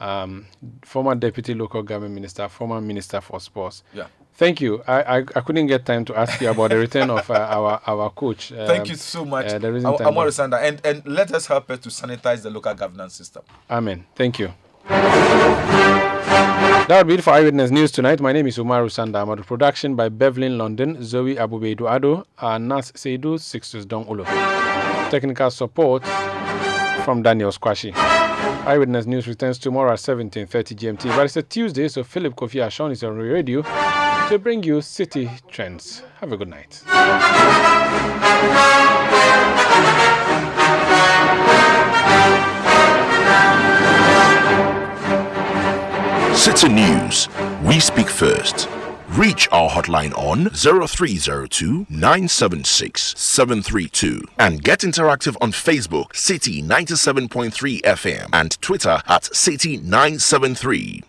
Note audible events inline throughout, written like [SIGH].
um, former deputy local government minister, former minister for sports. Yeah. Thank you. I, I, I couldn't get time to ask you about the return of uh, our our coach. [LAUGHS] Um, Thank you so much. uh, isn't I, time I want now. to send that. And, and let us help her to sanitize the local governance system. Amen. Thank you. That would be it for Eyewitness News tonight. My name is Umaru Sanda. I'm at production by Bevelyn London, Zoe Abubeidu Ado, and Nas Seidu Sixtus Don Ulo. Technical support from Daniel Squashi. Eyewitness News returns tomorrow at 17.30 GMT. But it's a Tuesday, so Philip Kofi Ashon is on radio to bring you Citi Trends. Have a good night. Citi News. We speak first. Reach our hotline on 0302 976 732 and get interactive on Facebook, Citi 97.3 FM and Twitter at Citi 973.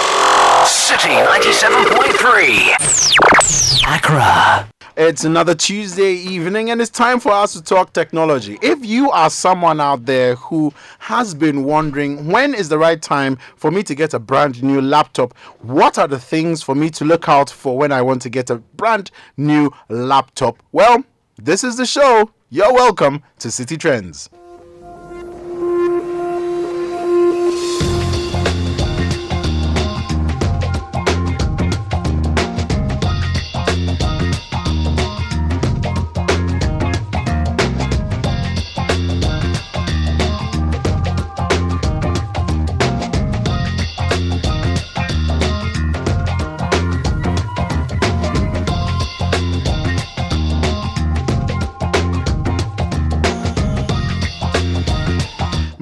Citi 97.3. Accra. It's another Tuesday evening, and it's time for us to talk technology. If you are someone out there who has been wondering when is the right time for me to get a brand new laptop, what are the things for me to look out for when I want to get a brand new laptop? Well, this is the show. You're welcome to Citi Trends.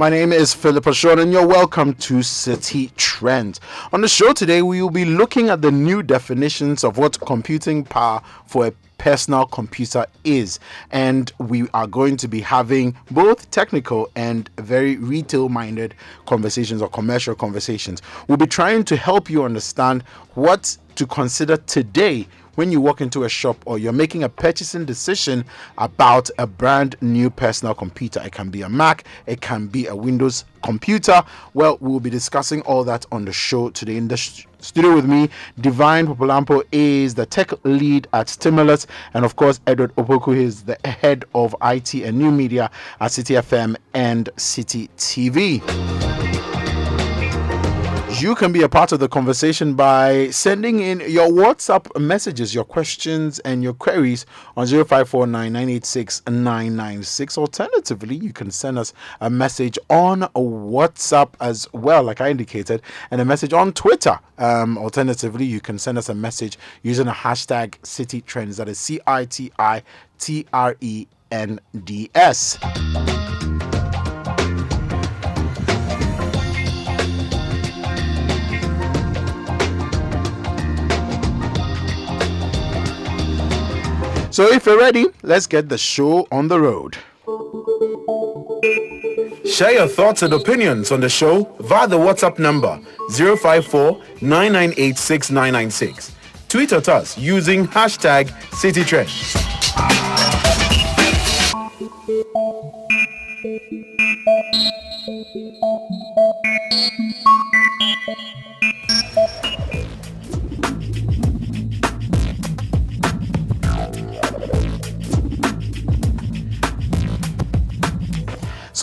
My name is Philip Ashon, and you're welcome to Citi Trends. On the show today, we will be looking at the new definitions of what computing power for a personal computer is, and we are going to be having both technical and very retail minded conversations or commercial conversations. We'll be trying to help you understand what to consider today when you walk into a shop or you're making a purchasing decision about a brand new personal computer. It can be a Mac, it can be a Windows computer. Well, we'll be discussing all that on the show today. In the sh- studio with me, Divine Popolampo is the tech lead at Stimulus, and of course, Edward Opoku is the head of IT and new media at Citi FM and Citi TV. You can be a part of the conversation by sending in your WhatsApp messages, your questions, and your queries on 0549986996. Alternatively, you can send us a message on WhatsApp as well, like I indicated, and a message on Twitter. Um, alternatively, you can send us a message using a hashtag Citi Trends. That is C I T I T R E N D S. So if you're ready, let's get the show on the road. Share your thoughts and opinions on the show via the WhatsApp number 054 9986996. Tweet at us using hashtag CitiTrends.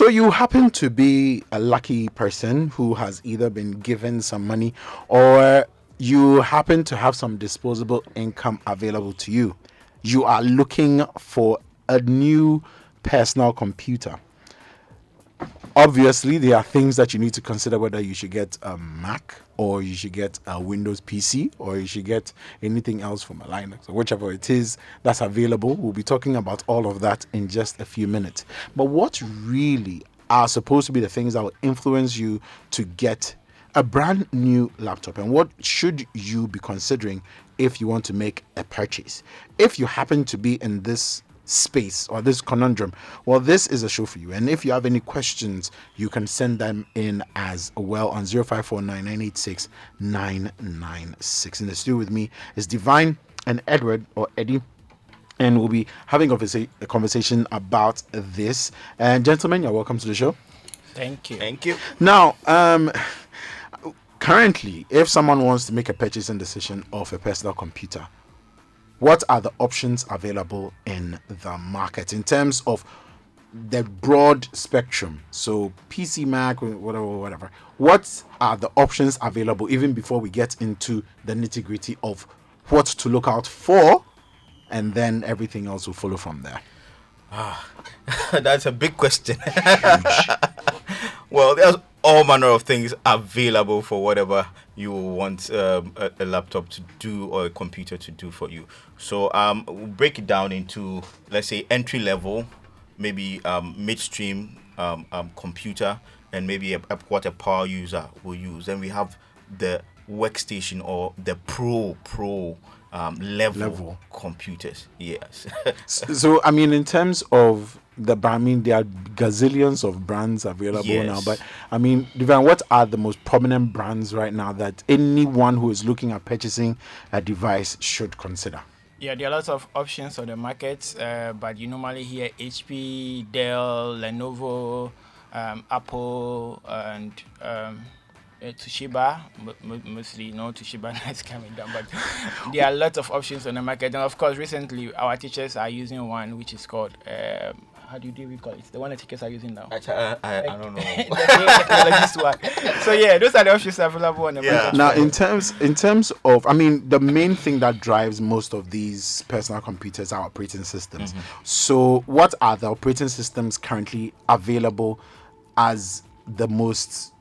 So you happen to be a lucky person who has either been given some money or you happen to have some disposable income available to you. You are looking for a new personal computer. Obviously, there are things that you need to consider whether you should get a Mac or you should get a Windows PC or you should get anything else from a Linux or whichever it is that's available. We'll be talking about all of that in just a few minutes. But what really are supposed to be the things that will influence you to get a brand new laptop and what should you be considering if you want to make a purchase? If you happen to be in this space or this conundrum, well, this is a show for you. And if you have any questions, you can send them in as well on 0549986996. In the studio with me is Divine and Edward or Eddie. And we'll be having a a conversation about this. And gentlemen, you're welcome to the show. Thank you. Thank you. Now, um, currently, if someone wants to make a purchasing decision of a personal computer, what are the options available in the market in terms of the broad spectrum? So, PC, Mac, whatever, whatever. What are the options available even before we get into the nitty gritty of what to look out for? And then everything else will follow from there. ah [LAUGHS] That's a big question. [LAUGHS] well, there's all manner of things available for whatever you want um, a, a laptop to do or a computer to do for you. So um, we'll break it down into, let's say, entry level, maybe um, midstream um, um, computer, and maybe a, a, what a power user will use. Then we have the workstation or the pro pro um, level, Level. computers. Yes. [LAUGHS] so I mean, in terms of the I mean, there are gazillions of brands available now. But I mean, Divine, what are the most prominent brands right now that anyone who is looking at purchasing a device should consider? Yeah, there are lots of options on the market, uh, but you normally hear HP, Dell, Lenovo, um, Apple, and um, uh, Toshiba. mo- mo- Mostly, no Toshiba [LAUGHS] is coming down, but [LAUGHS] there are lots of options on the market. And of course, recently our teachers are using one which is called um, how do you call it? It's the one the teachers are using now. I, I, I, I don't know. [LAUGHS] the new. So yeah, those are the options available on the Yeah. market. Now, in terms in terms of, I mean, the main thing that drives most of these personal computers are operating systems. Mm-hmm. So, what are the operating systems currently available as the most,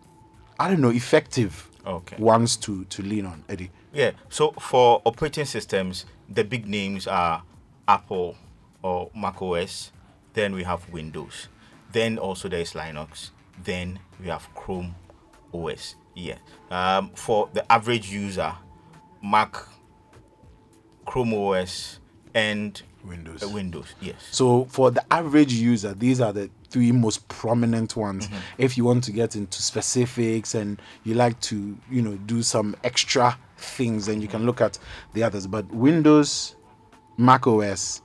I don't know, effective Okay. ones to to lean on, Eddie? Yeah. So for operating systems, the big names are Apple or Mac OS. Then we have Windows. Then also there is Linux. Then we have Chrome OS. Yeah. Um, for the average user, Mac, Chrome OS, and Windows. uh, Windows. Yes. So for the average user, these are the three most prominent ones. Mm-hmm. If you want to get into specifics and you like to, you know, do some extra things, then you can look at the others. But Windows, Mac OS,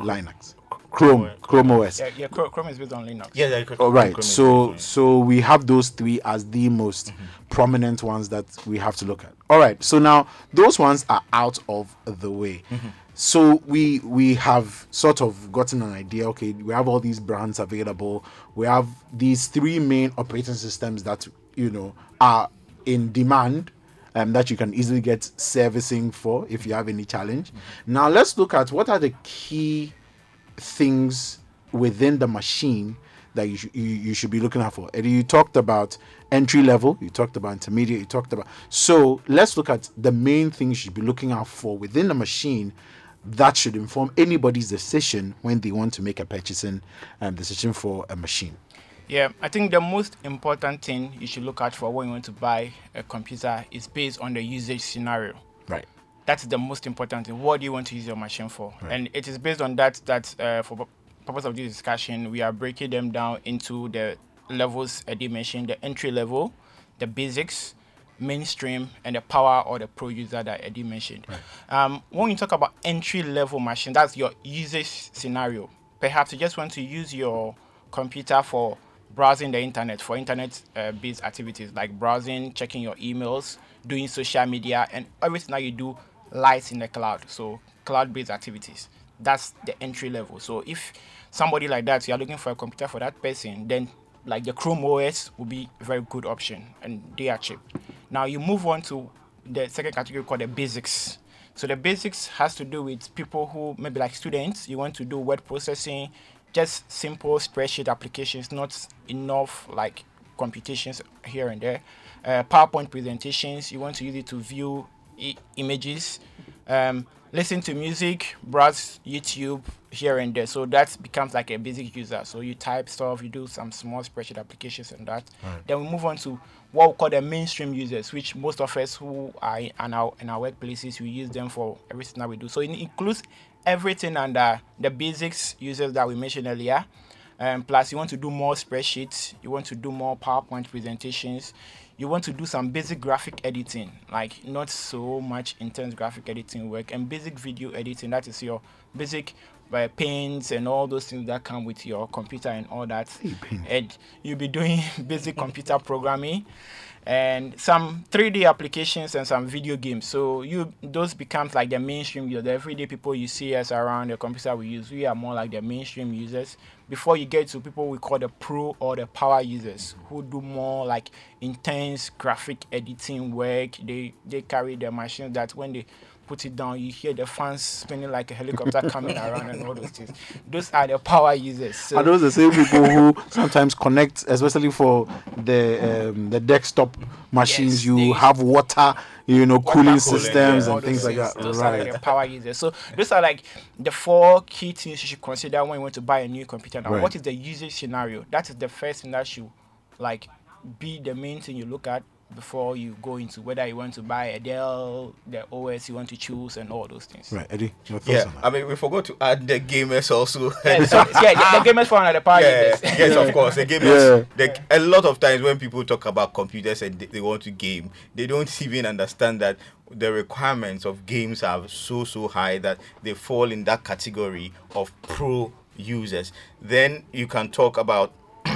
Linux, Chrome, Chrome OS. Yeah, yeah, Chrome Chrome is based on Linux. Yeah. yeah All right. Chrome So so we have those three as the most Mm-hmm. prominent ones that we have to look at. All right. So now those ones are out of the way. Mm-hmm. So we we have sort of gotten an idea. Okay, we have all these brands available. We have these three main operating systems that you know are in demand. Um, that you can easily get servicing for if you have any challenge. Now let's look at what are the key things within the machine that you, sh- you you should be looking out for. And you talked about entry level, you talked about intermediate, you talked about. So let's look at the main things you should be looking out for within the machine that should inform anybody's decision when they want to make a purchasing um, decision for a machine. Yeah, I think the most important thing you should look out for when you want to buy a computer is based on the usage scenario. Right. That's the most important thing. What do you want to use your machine for? And it is based on that that uh, for purpose of this discussion, we are breaking them down into the levels Eddie mentioned: the entry level, the basics, mainstream, and the power or the pro user that Eddie mentioned. Um, when you talk about entry level machine, that's your usage scenario. Perhaps you just want to use your computer for browsing the internet for internet uh, based activities like browsing, checking your emails, doing social media, and everything that you do lies in the cloud. So, cloud based activities. That's the entry level. So, if somebody like that, you're looking for a computer for that person, then like the Chrome OS will be a very good option and they are cheap. Now, you move on to the second category called the basics. So the basics has to do with people who maybe like students, you want to do word processing, just simple spreadsheet applications, not enough like computations here and there. Uh, PowerPoint presentations, you want to use it to view Images, um, listen to music, browse YouTube here and there. So that becomes like a basic user. So you type stuff, you do some small spreadsheet applications and that. Then we move on to what we call the mainstream users, which most of us who are in our in our workplaces, we use them for everything that we do. So it includes everything under the basics users that we mentioned earlier. And plus, you want to do more spreadsheets, you want to do more PowerPoint presentations, you want to do some basic graphic editing, like not so much intense graphic editing work, and basic video editing. That is your basic uh, paints and all those things that come with your computer and all that. and you'll be doing [LAUGHS] basic computer programming and some 3D applications and some video games. So you those becomes like the mainstream users. The everyday people you see us around the computer we use, we are more like the mainstream users. Before you get to people we call the pro or the power users who do more like intense graphic editing work. They they carry the machines that when they put it down, you hear the fans spinning like a helicopter coming around and all those things. Those are the power users. So Are those the same people who sometimes connect, especially for the um, the desktop machines? Yes, you have water, you know, cooling cooling, systems yeah. and things like that. Those are Right. the power users. So those are like the four key things you should consider when you want to buy a new computer. Now, Right. what is the usage scenario? That is the first thing that should like be the main thing you look at before you go into whether you want to buy a Dell, the OS you want to choose, and all those things. Right, Eddie, your thoughts Yeah, on that? I mean, we forgot to add the gamers also. [LAUGHS] Yeah, so, yeah, the, the gamers phone are the power yeah, users. yes, of [LAUGHS] course. The gamers. The, a lot of times when people talk about computers and they, they want to game, they don't [LAUGHS] even understand that the requirements of games are so so high that they fall in that category of pro users. Then you can talk about [CLEARS THROAT]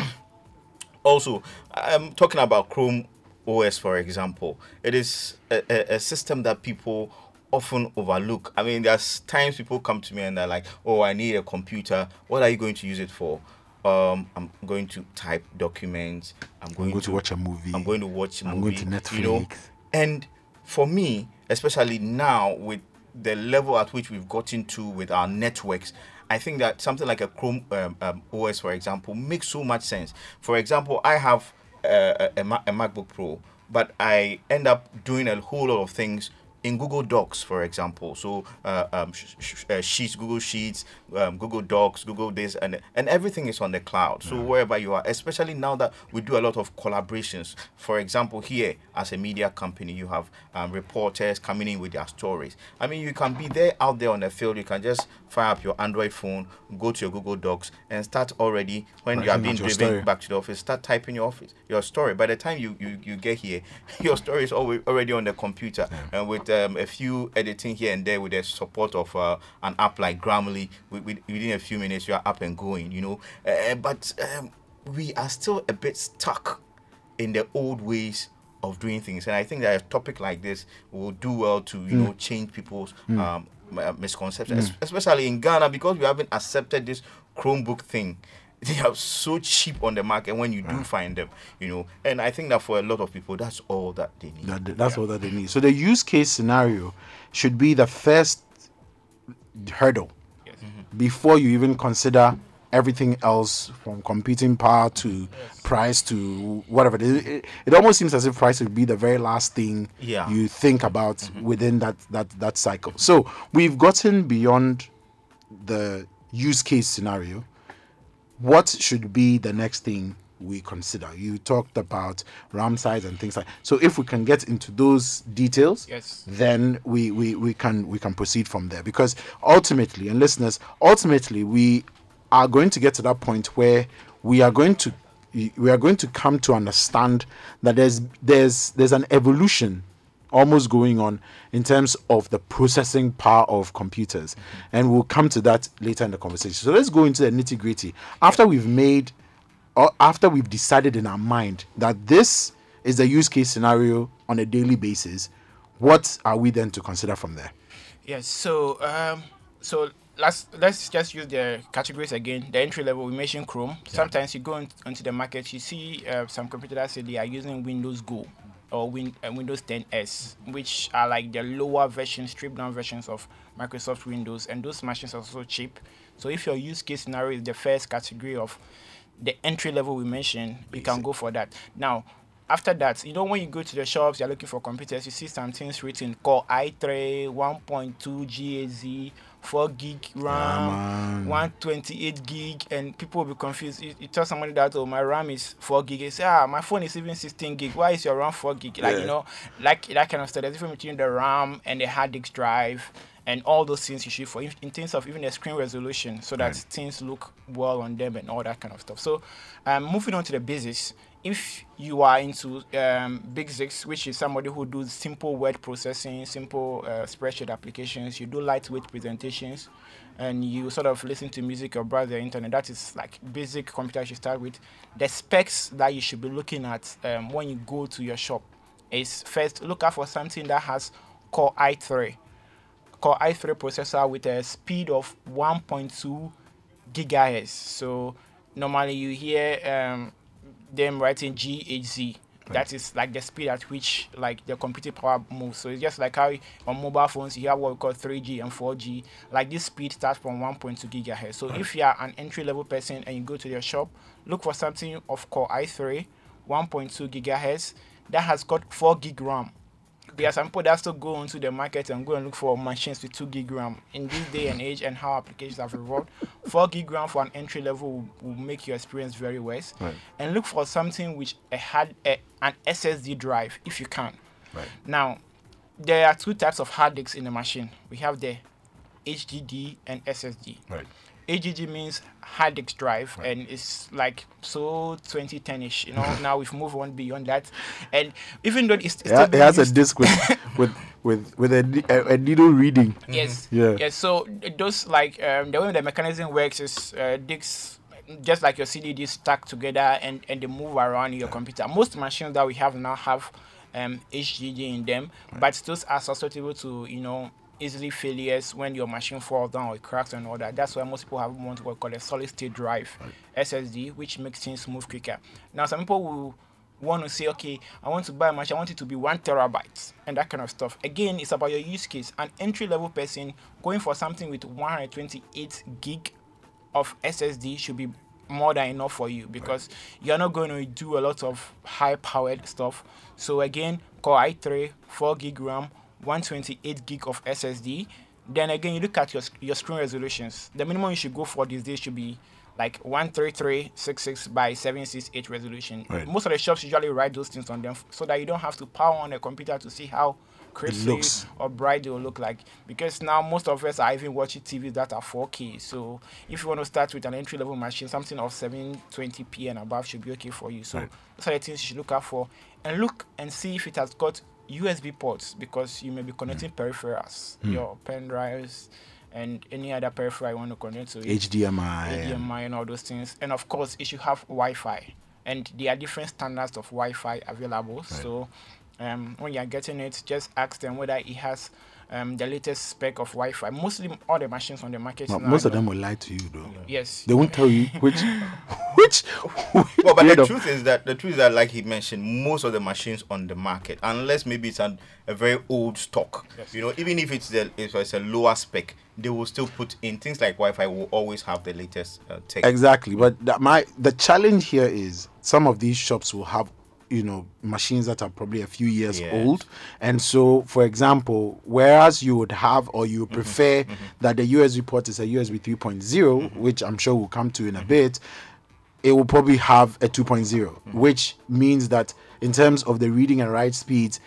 also i'm talking about chrome os for example it is a, a, a system that people often overlook. I mean there's times people come to me and they're like oh i need a computer. What are you going to use it for? Um i'm going to type documents. I'm going, going to watch a movie. i'm going to watch a I'm movie going to you know? Netflix. and for me especially now with the level at which we've gotten to with our networks i think that something like a chrome um, um, os for example makes so much sense. For example i have Uh, a, a, a macbook pro but i end up doing a whole lot of things in Google Docs, for example, so uh, um, sh- sh- uh, Sheets, Google Sheets, um, Google Docs, Google this, and and everything is on the cloud. So wherever you are, especially now that we do a lot of collaborations. For example, here as a media company, you have um, reporters coming in with their stories. I mean, you can be there out there on the field. You can just fire up your Android phone, go to your Google Docs, and start already when you are being driven story. back to the office. Start typing your office, your story. By the time you you, you get here, [LAUGHS] your story is already on the computer, and with um, a few editing here and there, with the support of uh, an app like Grammarly, with, with, within a few minutes you are up and going. You know, uh, but um, we are still a bit stuck in the old ways of doing things, and I think that a topic like this will do well to you know change people's um, misconceptions, es- especially in Ghana because we haven't accepted this Chromebook thing. They are so cheap on the market when you do ah. find them, you know. And I think that for a lot of people, that's all that they need. That, that's all that they need. So the use case scenario should be the first hurdle mm-hmm. before you even consider everything else from computing power to price to whatever. It, it, it almost seems as if price would be the very last thing Yeah. you think about mm-hmm. within that, that that cycle. So we've gotten beyond the use case scenario what should be the next thing we consider? You talked about RAM size and things like so. If we can get into those details, Yes. then we, we, we can we can proceed from there because ultimately, and listeners, ultimately we are going to get to that point where we are going to we are going to come to understand that there's there's there's an evolution almost going on in terms of the processing power of computers. And we'll come to that later in the conversation. So let's go into the nitty gritty. After we've made, or after we've decided in our mind that this is the use case scenario on a daily basis, what are we then to consider from there? Yes. So um, so let's let's just use the categories again. The entry level we mentioned Chrome. Sometimes you go in, into the market, you see uh, some computers that say they are using Windows Go or Win, uh, Windows 10s, which are like the lower version, stripped down versions of Microsoft Windows, and those machines are also cheap. So if your use case scenario is the first category of the entry level we mentioned, you can go for that. Now, after that, you know, when you go to the shops, you're looking for computers, you see some things written Core i3, 1.2 GAZ, 4 gig RAM, 128 gig, and people will be confused. You, you tell somebody that, oh, my RAM is 4 gig. They say, ah, my phone is even 16 gig. Why is your RAM 4 gig? Like, you know, like that kind of stuff. There's difference between the RAM and the hard disk drive and all those things you should for in in terms of even the screen resolution so that things look well on them and all that kind of stuff so um, moving on to the basics if you are into um, big six which is somebody who does simple word processing simple uh, spreadsheet applications you do lightweight presentations and you sort of listen to music or browse the internet that is like basic computer you start with. The specs that you should be looking at um, when you go to your shop is first look out for something that has core i3 core i3 processor with a speed of 1.2 gigahertz. So normally you hear um, them writing GHz. That is like the speed at which like the computing power moves. So it's just like how on mobile phones you have what we call 3G and 4G. Like this speed starts from 1.2 gigahertz. So if you are an entry level person and you go to your shop, look for something of Core i3, 1.2 gigahertz that has got 4 gig RAM. There are some people that still go into the market and go and look for machines with 2 gig RAM. In this day and age and how applications have evolved, 4 gig RAM for an entry level will, will make your experience very worse. Right. And look for something which a, an SSD drive if you can. Right. Now, there are two types of hard disks in the machine. We have the HDD and SSD. Right. HDD means hard disk drive, and it's like so 2010ish. You know, [LAUGHS] now we've moved on beyond that, and even though it's, it's Yeah, still it has a disc with [LAUGHS] with with with a, a, a needle reading. Yes. Yeah. Yes. So those like um, the way the mechanism works is uh, disks just like your CDD stacked together and and they move around your computer. Most machines that we have now have um, HDD in them, but those are susceptible to you know easily failures when your machine falls down or cracks and all that. That's why most people have want what we call a solid state drive SSD, which makes things move quicker. Now some people will want to say, okay, I want to buy a machine, I want it to be one terabyte and that kind of stuff. Again, it's about your use case. An entry level person going for something with 128 gig of SSD should be more than enough for you because you're not going to do a lot of high powered stuff. So again, Core i3, 4 gig RAM, 128 gig of SSD. Then again, you look at your, your screen resolutions. The minimum you should go for these days should be like 13366 by 768 resolution. Right. Most of the shops usually write those things on them so that you don't have to power on a computer to see how crispy looks. or bright they will look like. Because now most of us are even watching TVs that are 4K. So if you want to start with an entry level machine, something of 720p and above should be okay for you. So Right. those are the things you should look out for. And look and see if it has got USB ports because you may be connecting peripherals, your pen drives, and any other peripheral you want to connect to it. HDMI. HDMI and all those things. And of course, it should have Wi-Fi. And there are different standards of Wi-Fi available. So um, when you are getting it, just ask them whether it has um, the latest spec of Wi-Fi. Mostly all the machines on the market. Mo- now Most of them will lie to you though. Yes. They won't tell you [LAUGHS] [LAUGHS] which which. Well, but the of- truth is that the truth is that, like he mentioned, most of the machines on the market, unless maybe it's an, a very old stock, yes. you know, even if it's the if it's a lower spec, they will still put in things like Wi-Fi. Will always have the latest uh, tech. Exactly, but that my the challenge here is some of these shops will have you know machines that are probably a few years Yes. old, and so for example, whereas you would have or you Mm-hmm. prefer that the USB port is a USB 3.0, Mm-hmm. which I'm sure we'll come to in a bit, it will probably have a 2.0, Mm-hmm. which means that in terms of the reading and write speeds.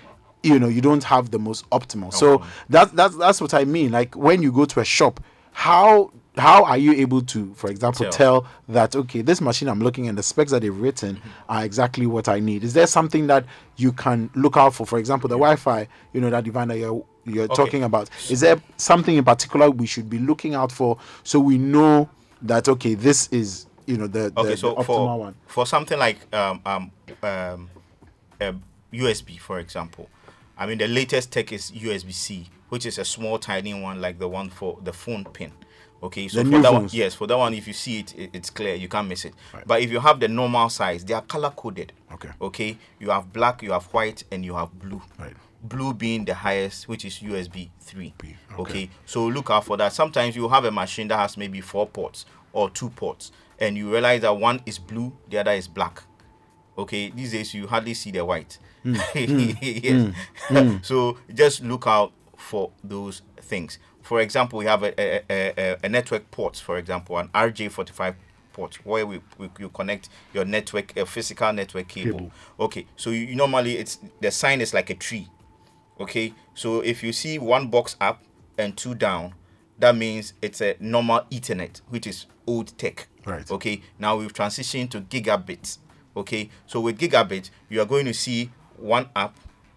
You know, you don't have the most optimal. So that's that's that's what I mean. Like when you go to a shop, how how are you able to, for example, Tell. tell that okay, this machine I'm looking at the specs that they've written are exactly what I need? Is there something that you can look out for? For example, the Wi-Fi, you know, that Divine that you're you're talking about. Is there something in particular we should be looking out for so we know that okay, this is you know the, the, okay, so the optimal for one? for something like um um um uh, USB, for example, I mean the latest tech is USB C, which is a small tiny one like the one for the phone pin. Okay, so The for that one, yes, for that one, if you see it, it it's clear, you can't miss it. But if you have the normal size, they are color coded. Okay. Okay, you have black, you have white, and you have blue. Right. Blue being the highest, which is USB three. okay. okay, so look out for that. Sometimes you have a machine that has maybe four ports or two ports, and you realize that one is blue, the other is black. Okay, these days you hardly see the white. [LAUGHS] yes. [LAUGHS] so just look out for those things. For example, we have a, a, a, a- network port, for example, an RJ45 port where we, we you connect your network, a physical network cable. Cable. Okay, so you, normally it's the sign is like a tree. Okay, so if you see one box up, and two down, that means it's a normal Ethernet, which is old tech. Right. Okay. Now we've transitioned to gigabits. Okay. So with gigabit, you are going to see one up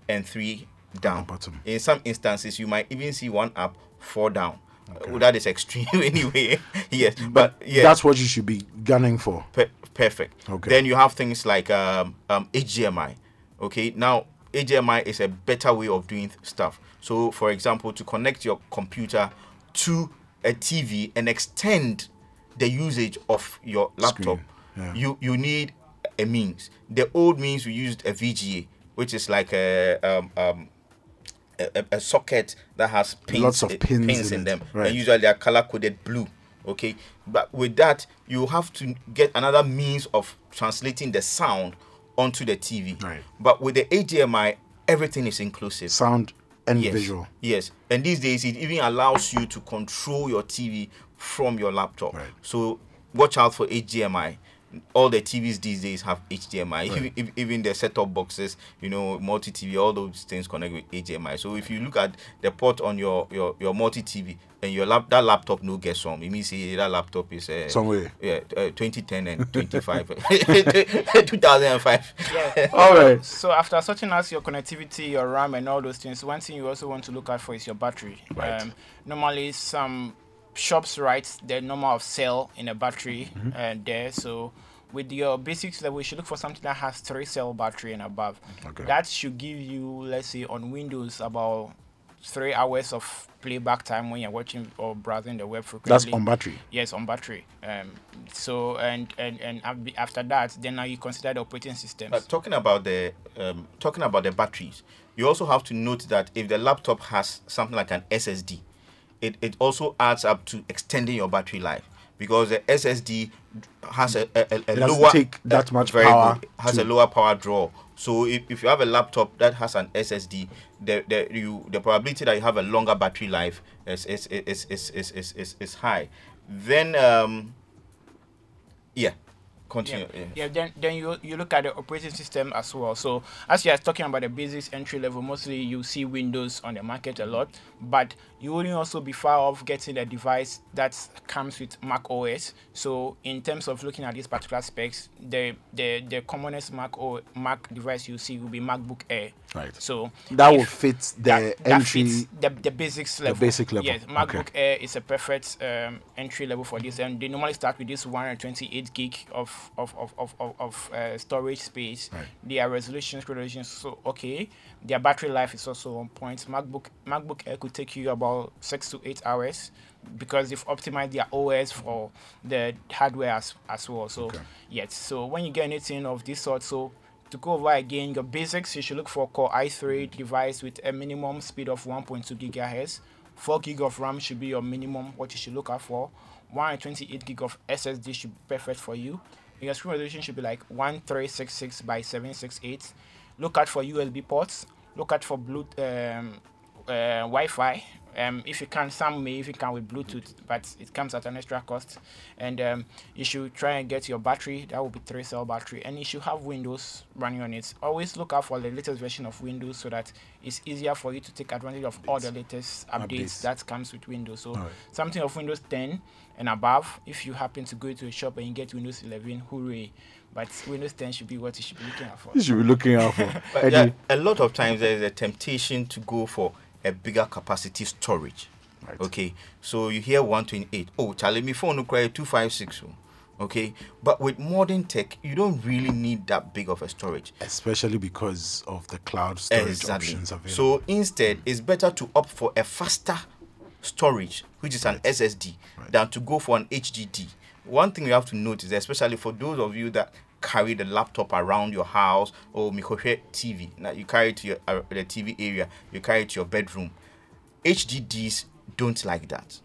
and three down. bottom. In some instances, you might even see one up, four down. Uh, that is extreme [LAUGHS] anyway. yes. But, yeah. That's what you should be gunning for. Per- perfect. Okay. Then you have things like um, um, HDMI. Okay, now HDMI is a better way of doing stuff. So, for example, to connect your computer to a TV and extend the usage of your laptop, yeah. you you need a means. The old means we used a VGA, which is like a um, um, a, a- socket that has pins, Lots of eh, pins in it, them, right. and usually they are color coded blue. Okay, but with that, you have to get another means of translating the sound onto the TV. Right. But with the HDMI, everything is inclusive. Sound and yes. visual. Yes, and these days it even allows you to control your TV from your laptop. Right. So watch out for HDMI. All the TVs these days have HDMI. Even, ev- even the set-top boxes, you know, multi-TV, all those things connect with HDMI. So if you look at the port on your your, your multi-TV and your lap that laptop no get some, it means eh, that laptop is uh, Somewhere. Yeah, uh, 2010 and 25, [LAUGHS] 2005. Yeah. All right. So after sorting out your connectivity, your RAM, and all those things, one thing you also want to look out for is your battery. Right. Um, normally, some shops write the number of cell in a battery Mm-hmm. uh, there. So with your basics level, you should look for something that has three cell battery and above. Okay. That should give you, let's say, on Windows about three hours of playback time when you're watching or browsing the web frequently. That's on battery. Yes, on battery. Um, so and and and after that, then now you consider the operating system. But talking about the um, talking about the batteries, you also have to note that if the laptop has something like an SSD, it, it also adds up to extending your battery life because the SSD has a, a, a, a It lower take that much very power good, has to- a lower power draw. So if, if you have a laptop that has an SSD, the, the you the probability that you have a longer battery life is is is is is is, is, is high. Then um yeah, continue. yeah, yeah. yeah. Then then you you look at the operating system as well. So as you are talking about the basics entry level, mostly you see Windows on the market a lot, but you wouldn't also be far off getting a device that comes with Mac OS. So in terms of looking at these particular specs, the the the commonest Mac o, Mac device you see will be MacBook Air. Right. So That will fit the that, that entry. the, the basics level. The basic level, Yes, okay. MacBook Air is a perfect um, entry level for this, and they normally start with this 128 gig of of of of, of, uh, storage space. Right. Their resolution resolutions so okay. Their battery life is also on point. MacBook MacBook Air could take you about six to eight hours because they've optimized their OS for the hardware as, as well. So Okay. yes, so when you get anything of this sort, so to go over again your basics, you should look for Core i3 device with a minimum speed of 1.2 gigahertz. 4 gig of RAM should be your minimum, what you should look out for. 128 gig of SSD should be perfect for you. Your screen resolution should be like 1366 by 768. Look out for USB ports. Look out for Bluetooth, um, uh, Wi-Fi. Um, if you can, some may even come with Bluetooth, but it comes at an extra cost. And um, you should try and get your battery. That will be three cell battery, and you should have Windows running on it. Always look out for the latest version of Windows so that it's easier for you to take advantage of all the latest updates, Updates. that comes with Windows. So Alright. something of Windows 10 and above. If you happen to go to a shop and you get Windows 11, hooray! But Windows 10 should be what you should be looking out for. You should be looking out for. [LAUGHS] But yeah, a lot of times there is a temptation to go for a bigger capacity storage. Right. Okay, so you hear 128. Oh, Charlie, my phone require 256. oh. Okay, but with modern tech, you don't really need that big of a storage. especially because of the cloud storage options available. So instead, it's better to opt for a faster storage, which is an SSD, than to go for an HDD. One thing you have to notice, especially for those of you that carry the laptop around your house or Mikohe TV, now you carry it to your, uh, the TV area, you carry it to your bedroom. HDDs don't like that.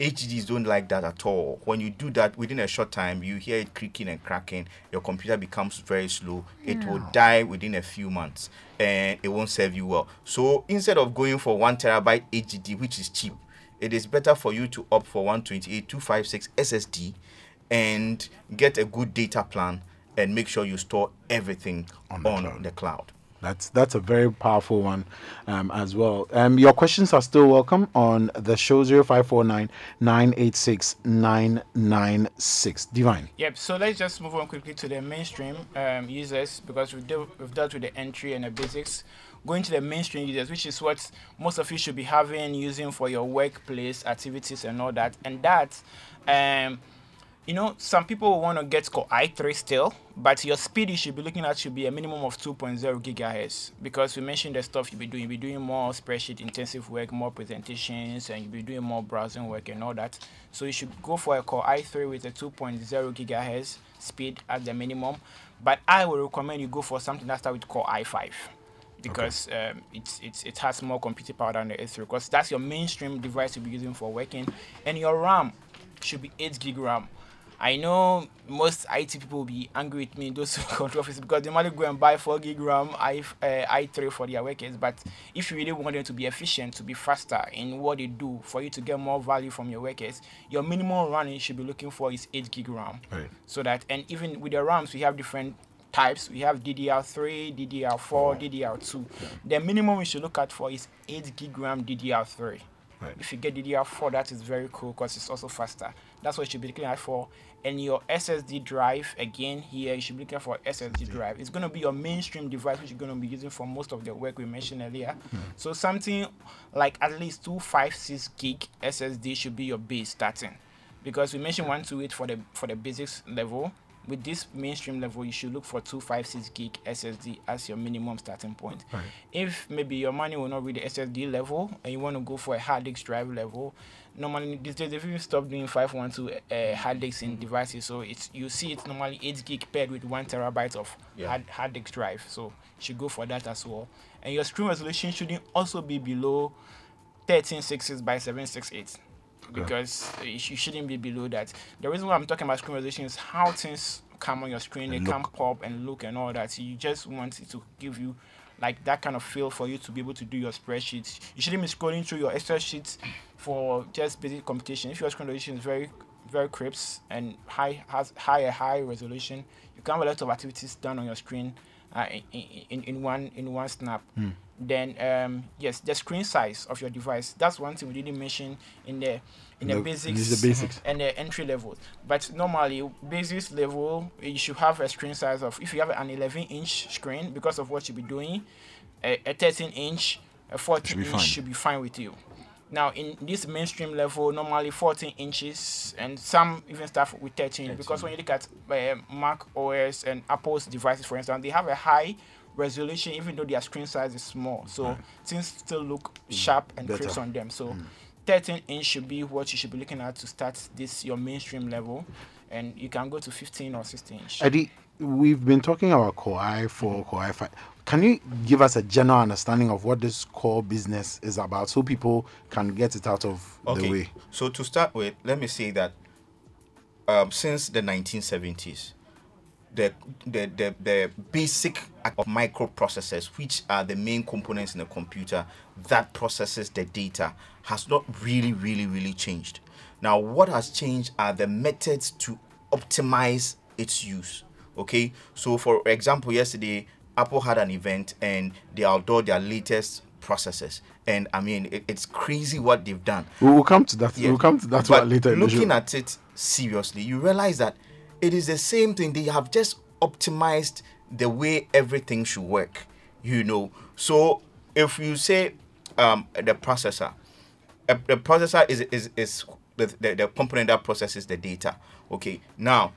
HDDs don't like that at all. When you do that within a short time, you hear it creaking and cracking. Your computer becomes very slow. It will die within a few months, and it won't serve you well. So instead of going for one terabyte HDD, which is cheap, it is better for you to opt for 128 256 SSD and get a good data plan and make sure you store everything On on, the cloud. the cloud. That's that's a very powerful one um, as well. Um, your questions are still welcome on the show 0549 986 996. Divine. Yep. So let's just move on quickly to the mainstream um, users because we've, dealt we've dealt with the entry and the basics. Going to the mainstream users, which is what most of you should be having using for your workplace activities and all that. And that, um, you know, some people want to get Core i3 still, but your speed you should be looking at should be a minimum of 2.0 gigahertz because we mentioned the stuff you'll be doing. You'll be doing more spreadsheet intensive work, more presentations, and you'll be doing more browsing work and all that. So you should go for a Core i3 with a 2.0 gigahertz speed at the minimum. But I would recommend you go for something that starts with Core i5 because um, it's, it's, it has more computing power than the S3 because that's your mainstream device you'll be using for working. And your RAM should be 8 gig RAM. I know most IT people will be angry with me, those [LAUGHS] who control office, because they might go and buy 4 gig RAM i, uh, i3 for their workers. But if you really want them to be efficient, to be faster in what they do, for you to get more value from your workers, your minimum RAM you should be looking for is 8 gig RAM. Right. So that, and even with the RAMs, we have different types. We have DDR3, DDR4, DDR2. The minimum we should look at for is 8 gig RAM DDR3. Right. If you get DDR4, that is very cool because it's also faster. That's what you should be looking at for. And your SSD drive, again, here, you should be looking for SSD drive. It's going to be your mainstream device, which you're going to be using for most of the work we mentioned earlier. Hmm. So something like at least 256 gig SSD should be your base starting. Because we mentioned 128 for the for the basics level. With this mainstream level, you should look for 256 gig SSD as your minimum starting point. Right. If maybe your money will not reach the SSD level and you want to go for a hard disk drive level, normally these days they've even stopped doing 512 uh, hard disks in devices. So it's you see it's normally 8 gig paired with 1 terabyte of Yeah. hard, hard disk drive. So you should go for that as well. And your screen resolution shouldn't also be below 1366 by 768 because you shouldn't be below that. The reason why I'm talking about screen resolution is how things come on your screen, they And can look. pop and look and all that. So you just want it to give you like that kind of feel for you to be able to do your spreadsheets. You shouldn't be scrolling through your Excel sheets for just basic computation. If your screen resolution is very very crisp and high has high high resolution, you can have a lot of activities done on your screen uh, in, in, in one in one snap. Then um, yes, the screen size of your device. That's one thing we didn't mention in the in the, The- basics, the basics. [LAUGHS] and the entry levels. But normally, basics level, you should have a screen size of if you have an 11 inch screen because of what you'll be doing, a, a 13 inch, a 14 Should inch fine. should be fine with you. Now, in this mainstream level, normally 14 inches, and some even start with 13, because when you look at uh, Mac OS and Apple's devices, for instance, they have a high resolution, even though their screen size is small. So things still look sharp and Better. crisp on them. So 13 inch should be what you should be looking at to start this your mainstream level, and you can go to 15 or 16 inch. Eddie, we've been talking about Core i4, Core i5. Can you give us a general understanding of what this core business is about so people can get it out of the Okay. way? So to start with, let me say that um, since the 1970s, the, the the the basic of microprocessors, which are the main components in a computer that processes the data, has not really, really, really changed. Now, what has changed are the methods to optimize its use. Okay, so for example, yesterday Apple had an event and they outdoor their latest processors, and I mean it- it's crazy what they've done. We will come to that. Yeah. We'll come to that But later. Looking at it seriously, you realize that it is the same thing. They have just optimized the way everything should work. You know, so if you say um, the processor, uh, the processor is is is the, the, the component that processes the data. Okay, now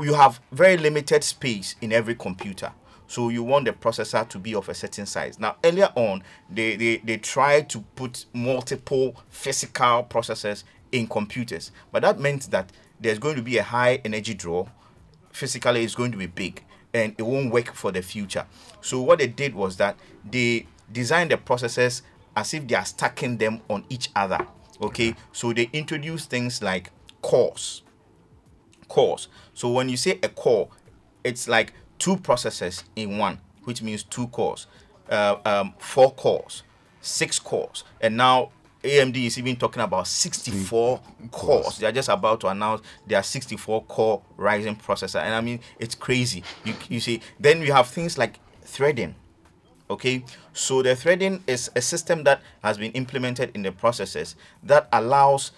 you have very limited space in every computer. So you want the processor to be of a certain size. Now earlier on they they, they tried to put multiple physical processors in computers. But that meant that there's going to be a high energy draw. Physically it's going to be big and it won't work for the future. So what they did was that they designed the processors as if they are stacking them on each other okay? So they introduced things like cores cores. So when you say a core, it's like two processors in one, which means two cores, uh, um, four cores, six cores, and now AMD is even talking about 64 cores. They are just about to announce their 64 core Ryzen processor, and I mean it's crazy. You you see, then we have things like threading. Okay, so the threading is a system that has been implemented in the processors that allows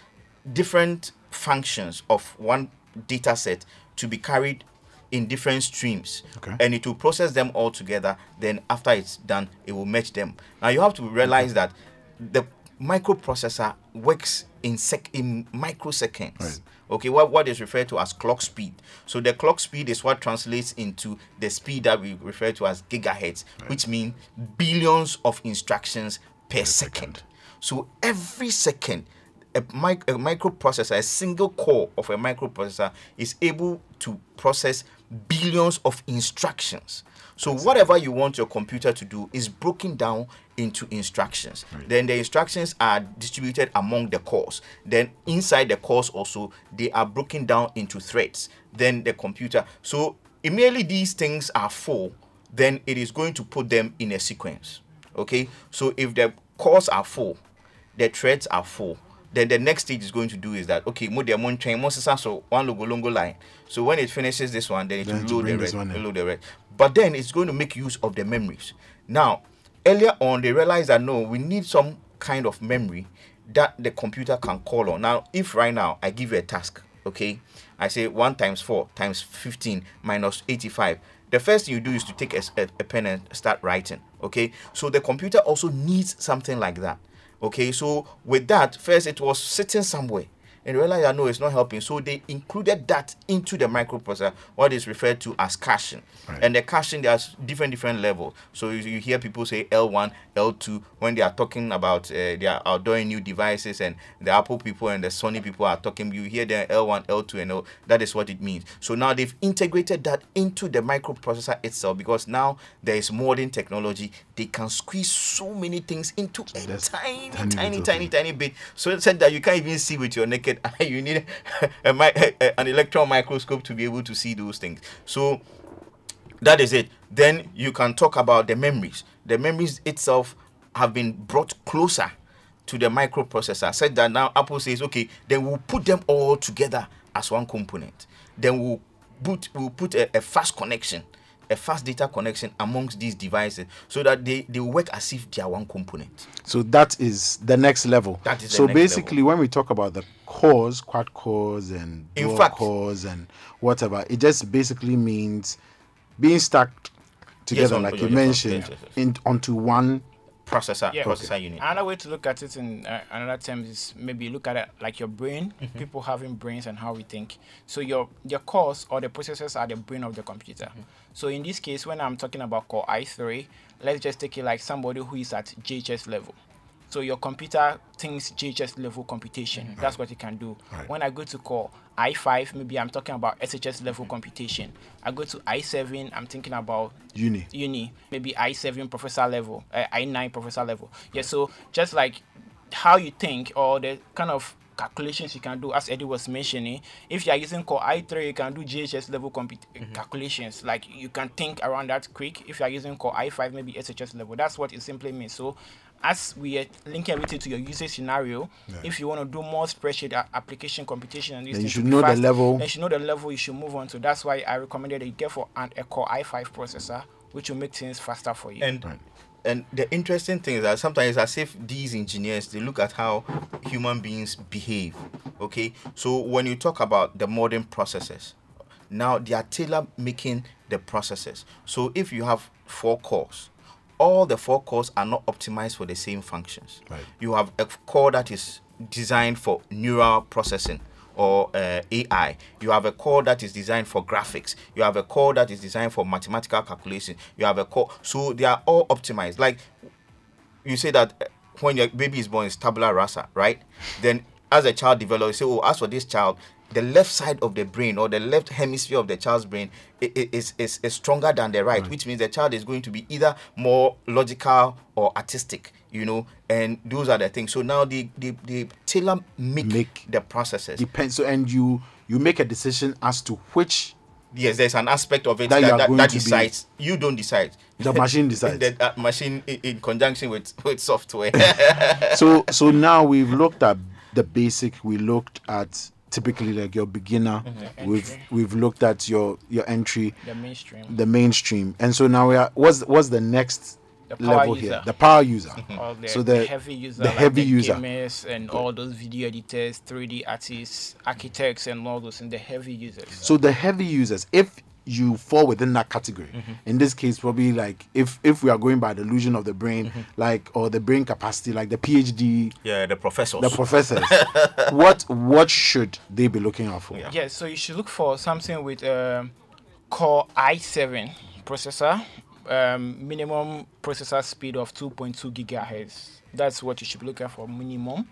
different functions of one data set to be carried in different streams. Okay. and it will process them all together. Then after it's done it will match them. Now you have to realize that the microprocessor works in sec in microseconds. Right. okay what, what is referred to as clock speed. So the clock speed is what translates into the speed that we refer to as gigahertz which means billions of instructions per second. So every second a, mic- a microprocessor a single core of a microprocessor is able to process billions of instructions. So whatever you want your computer to do is broken down into instructions. Then the instructions are distributed among the cores. Then inside the cores also they are broken down into threads. Then the computer. So immediately these things are full then it is going to put them in a sequence. Okay? So if the cores are full the threads are full then the next stage is going to do is that okay mo de mo train mo so one logo longo line. So when it finishes this one then it Then will load the red one load the red but then it's going to make use of the memories. Now earlier on they realized that no we need some kind of memory that the computer can call on. Now if right now i give you a task okay? I say 1 times 4 times 15 minus 85 the first thing you do is to take a pen and start writing okay? So the computer also needs something like that okay so with that first it was sitting somewhere and realized that no it's not helping. So they included that into the microprocessor what is referred to as caching. Right. and the caching there's different different levels. So you, you hear people say l1 l2 when they are talking about uh, they are outdoor new devices and the apple people and the sony people are talking you hear them l1 l2 and all that is what it means. So now they've integrated that into the microprocessor itself because now there is modern technology. They can squeeze so many things into a tiny tiny tiny tiny tiny bit. So that you can't even see with your naked [LAUGHS] eye you need a, a- an electron microscope to be able to see those things. So that is it. Then you can talk about the memories. The memories itself have been brought closer to the microprocessor. Said that now apple says okay then we'll put them all together as one component. Then we'll put we'll put a, a fast connection a fast data connection amongst these devices so that they they work as if they are one component So that is the next level. That is the so basically, when we talk about the cores, quad cores, and In dual fact- cores, and whatever, it just basically means being stacked together, on- like on you mentioned, yes, yes, yes. in onto one. Processor Yeah. processor unit Another way to look at it in uh, another term is maybe look at it like your brain. Mm-hmm. People having brains and how we think. So your your cores or the processors are the brain of the computer. Mm-hmm. So in this case, when I'm talking about core i3, let's just take it like somebody who is at JHS level. So your computer thinks JHS level computation. That's what it can do. Right. When I go to core i5, maybe I'm talking about SHS level computation. I go to i7, I'm thinking about Uni. uni, maybe i7 professor level, uh, i9 professor level. Yeah, so just like how you think or the kind of calculations you can do, as Eddie was mentioning, if you are using core i3, you can do JHS level comput- uh, calculations. Like you can think around that quick. If you are using core i5, maybe SHS level. That's what it simply means. So as we are linking everything to your usage scenario, if you want to do more spreadsheet a- application computation and Then you should to be know the level. then you should know the level you should move on to. That's why I recommended that you get for an, a Core i5 processor, which will make things faster for you. and and the interesting thing is that sometimes as if these engineers they look at how human beings behave okay so when you talk about the modern processors now they are tailor making the processors so if you have four cores all the four cores are not optimized for the same functions Right. you have a core that is designed for neural processing or uh, AI. You have a core that is designed for graphics. You have a core that is designed for mathematical calculation. You have a core, so they are all optimized. Like you say that uh, when your baby is born it's tabula rasa, right? Then as a child develops, you say, oh, as for this child, the left side of the brain or the left hemisphere of the child's brain is, is, is stronger than the right, which means the child is going to be either more logical or artistic, you know, and those are the things. So now they, they, they tailor make, Make- the processes. Depends. So and you you make a decision as to which yes, there's an aspect of it That that, that, that to be- decides. You don't decide. the machine [LAUGHS] decides. the uh, machine in, in conjunction with, [LAUGHS] with software. [LAUGHS] so so now we've looked at the basic we looked at typically like your beginner. Mm-hmm. We've we've looked at your your entry, The mainstream. the mainstream, and so now we are. What's what's the next The power level here? The power user. [LAUGHS] all the, so the the heavy user, the like heavy the user. gamers and all those video editors, 3D artists, architects, and all those, and the heavy users. So the heavy users, if you fall within that category, Mm-hmm. in this case, probably like if if we are going by the illusion of the brain, Mm-hmm. like or the brain capacity, like the PhD, Yeah, the professors. the professors, [LAUGHS] what what should they be looking out for? Yeah. Yes, so you should look for something with um, Core i7 processor, um, minimum processor speed of 2.2 gigahertz. That's what you should be looking for, minimum.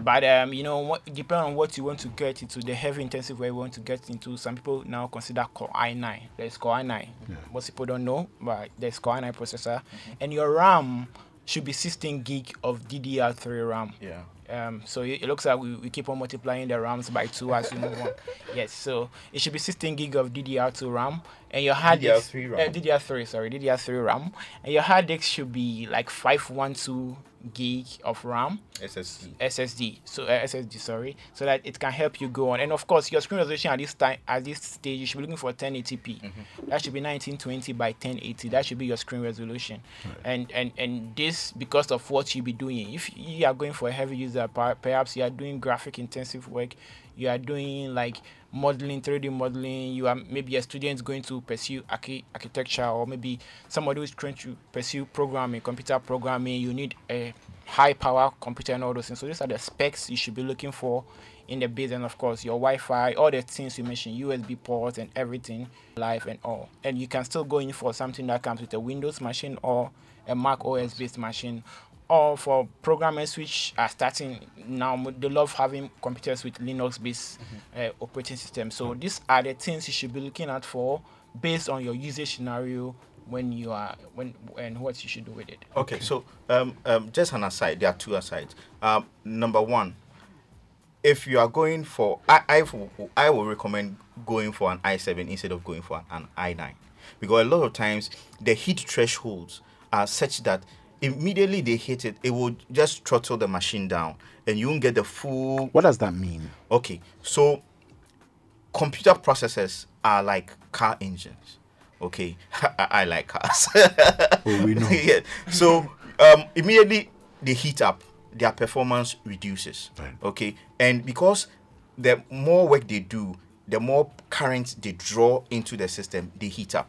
But um, you know, what, depending on what you want to get into, the heavy intensive way you want to get into. Some people now consider Core i9. There's Core i9. Most people don't know, but there's Core i9 processor, and your RAM should be 16 gig of DDR3 RAM. Yeah. Um, so it, it looks like we, we keep on multiplying the RAMs by two as we move on. [LAUGHS] Yes, so it should be 16 gig of DDR2 RAM, and your hard disk DDR3 uh, DDR3 sorry DDR3 RAM, and your hard disk should be like 512 gig of RAM. SSD. SSD, so uh, SSD, sorry, so that it can help you go on. And of course, your screen resolution at this time, at this stage, you should be looking for 1080p. That should be 1920 by 1080. That should be your screen resolution. And and and this because of what you be doing. If you are going for a heavy user, perhaps you are doing graphic intensive work. You are doing like modeling, 3D modeling. You are maybe a student going to pursue archi- architecture, or maybe somebody who's trying to pursue programming, computer programming. You need a high power computer and all those things. So these are the specs you should be looking for in the base, and of course your Wi-Fi, all the things you mentioned, USB ports and everything, live and all. And you can still go in for something that comes with a Windows machine or a Mac OS based machine. Or for programmers which are starting now, they love having computers with Linux based uh, operating system. So these are the things you should be looking at for based on your usage scenario when you are when and what you should do with it. Okay, so um, um, just an aside, there are two asides. Um, number one, if you are going for, I, I will recommend going for an i7 instead of going for an i9. Because a lot of times the heat thresholds are such that immediately they hit it, it will just throttle the machine down and you won't get the full What does that mean? Okay, so computer processors are like car engines. Okay, [LAUGHS] I, I like cars. [LAUGHS] Oh, we know. [LAUGHS] yeah. So um, immediately they heat up, their performance reduces. Right. Okay, and because the more work they do, the more current they draw into the system, they heat up.